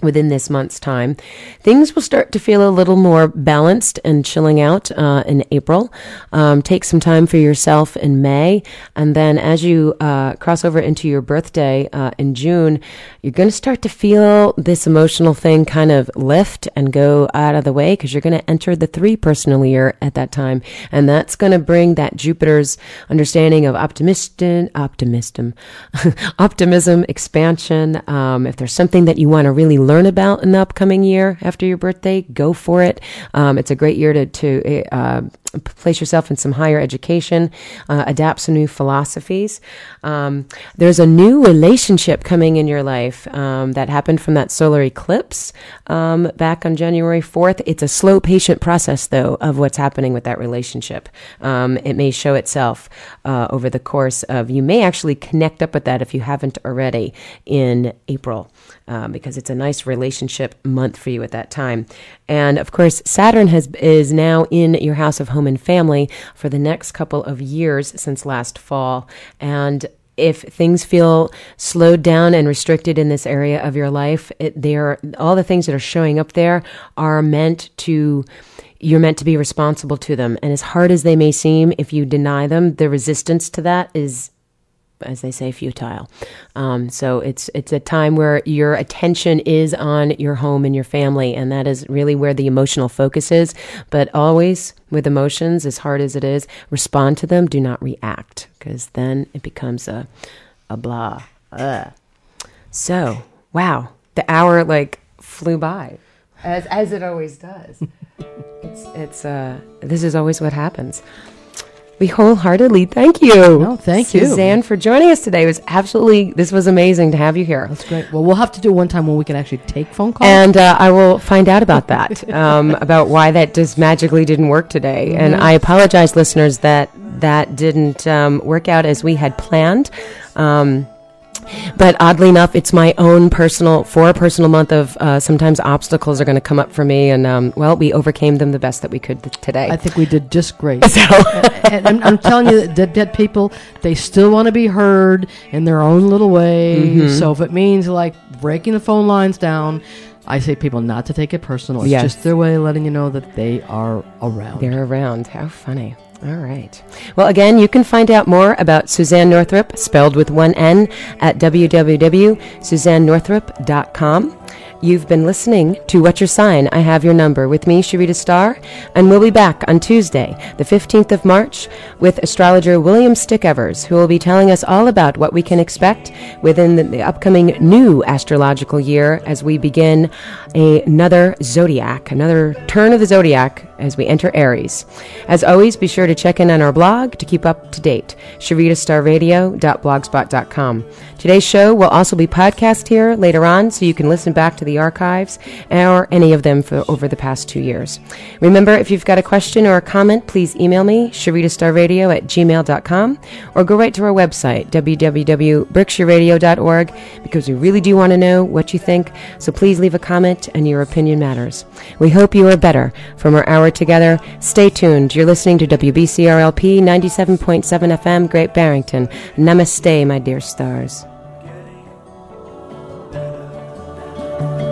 within this month's time, things will start to feel a little more balanced and chilling out uh, in April. Um, take some time for yourself in May, and then as you uh, cross over into your birthday uh, in June, you're going to start to feel this emotional thing kind of lift and go out of the way because you're going to enter the three personal year at that time, and that's going to bring that Jupiter's understanding of optimism, optimism, optimism, expansion. Um, if there's something that you want to really learn about in the upcoming year after your birthday, go for it. Um, it's a great year to, to uh, place yourself in some higher education, uh, adapt some new philosophies. Um, there's a new relationship coming in your life um, that happened from that solar eclipse um, back on January 4th. It's a slow, patient process, though, of what's happening with that relationship. Um, it may show itself uh, over the course of, you may actually connect up with that if you haven't already in April um, because it's a nice relationship month for you at that time. And of course, Saturn has is now in your house of home and family for the next couple of years since last fall. And if things feel slowed down and restricted in this area of your life, it, they are all the things that are showing up there are meant to you're meant to be responsible to them. And as hard as they may seem, if you deny them, the resistance to that is as they say, futile. Um, so it's it's a time where your attention is on your home and your family, and that is really where the emotional focus is. But always with emotions, as hard as it is, respond to them. Do not react, because then it becomes a a blah. Ugh. So wow, the hour like flew by, as as it always does. it's it's uh this is always what happens. We wholeheartedly thank you. No, thank you. Suzane, for joining us today. It was absolutely, this was amazing to have you here. That's great. Well, we'll have to do one time when we can actually take phone calls. And uh, I will find out about that, um, about why that just magically didn't work today. And Mm-hmm. I apologize, listeners, that that didn't um, work out as we had planned. Um, but oddly enough, it's my own personal, for a personal month of uh, sometimes obstacles are going to come up for me. And um, well, we overcame them the best that we could th- today. I think we did just great. so, and I'm, I'm telling you, that dead people, they still want to be heard in their own little way. Mm-hmm. So if it means like breaking the phone lines down, I say people not to take it personal. It's Yes. just their way of letting you know that they are around. They're around. How funny. All right. Well, again, you can find out more about Suzane Northrop, spelled with one N, at www.suzanenorthrop.com. You've been listening to What's Your Sign? I Have Your Number with me, Sharita Starr, and we'll be back on Tuesday, the 15th of March, with astrologer William Stickevers, who will be telling us all about what we can expect within the, the upcoming new astrological year as we begin a- another zodiac, another turn of the zodiac as we enter Aries. As always, be sure to check in on our blog to keep up to date, sharitastarradio.blogspot.com. Today's show will also be podcast here later on, so you can listen back to the archives or any of them for over the past two years. Remember, if you've got a question or a comment, please email me, sharitastarradio at gmail.com, or go right to our website, www.berkshireradio.org, because we really do want to know what you think, so please leave a comment and your opinion matters. We hope you are better. From our hour together, stay tuned. You're listening to WBCRLP 97.7 FM, Great Barrington. Namaste, my dear stars. Thank you.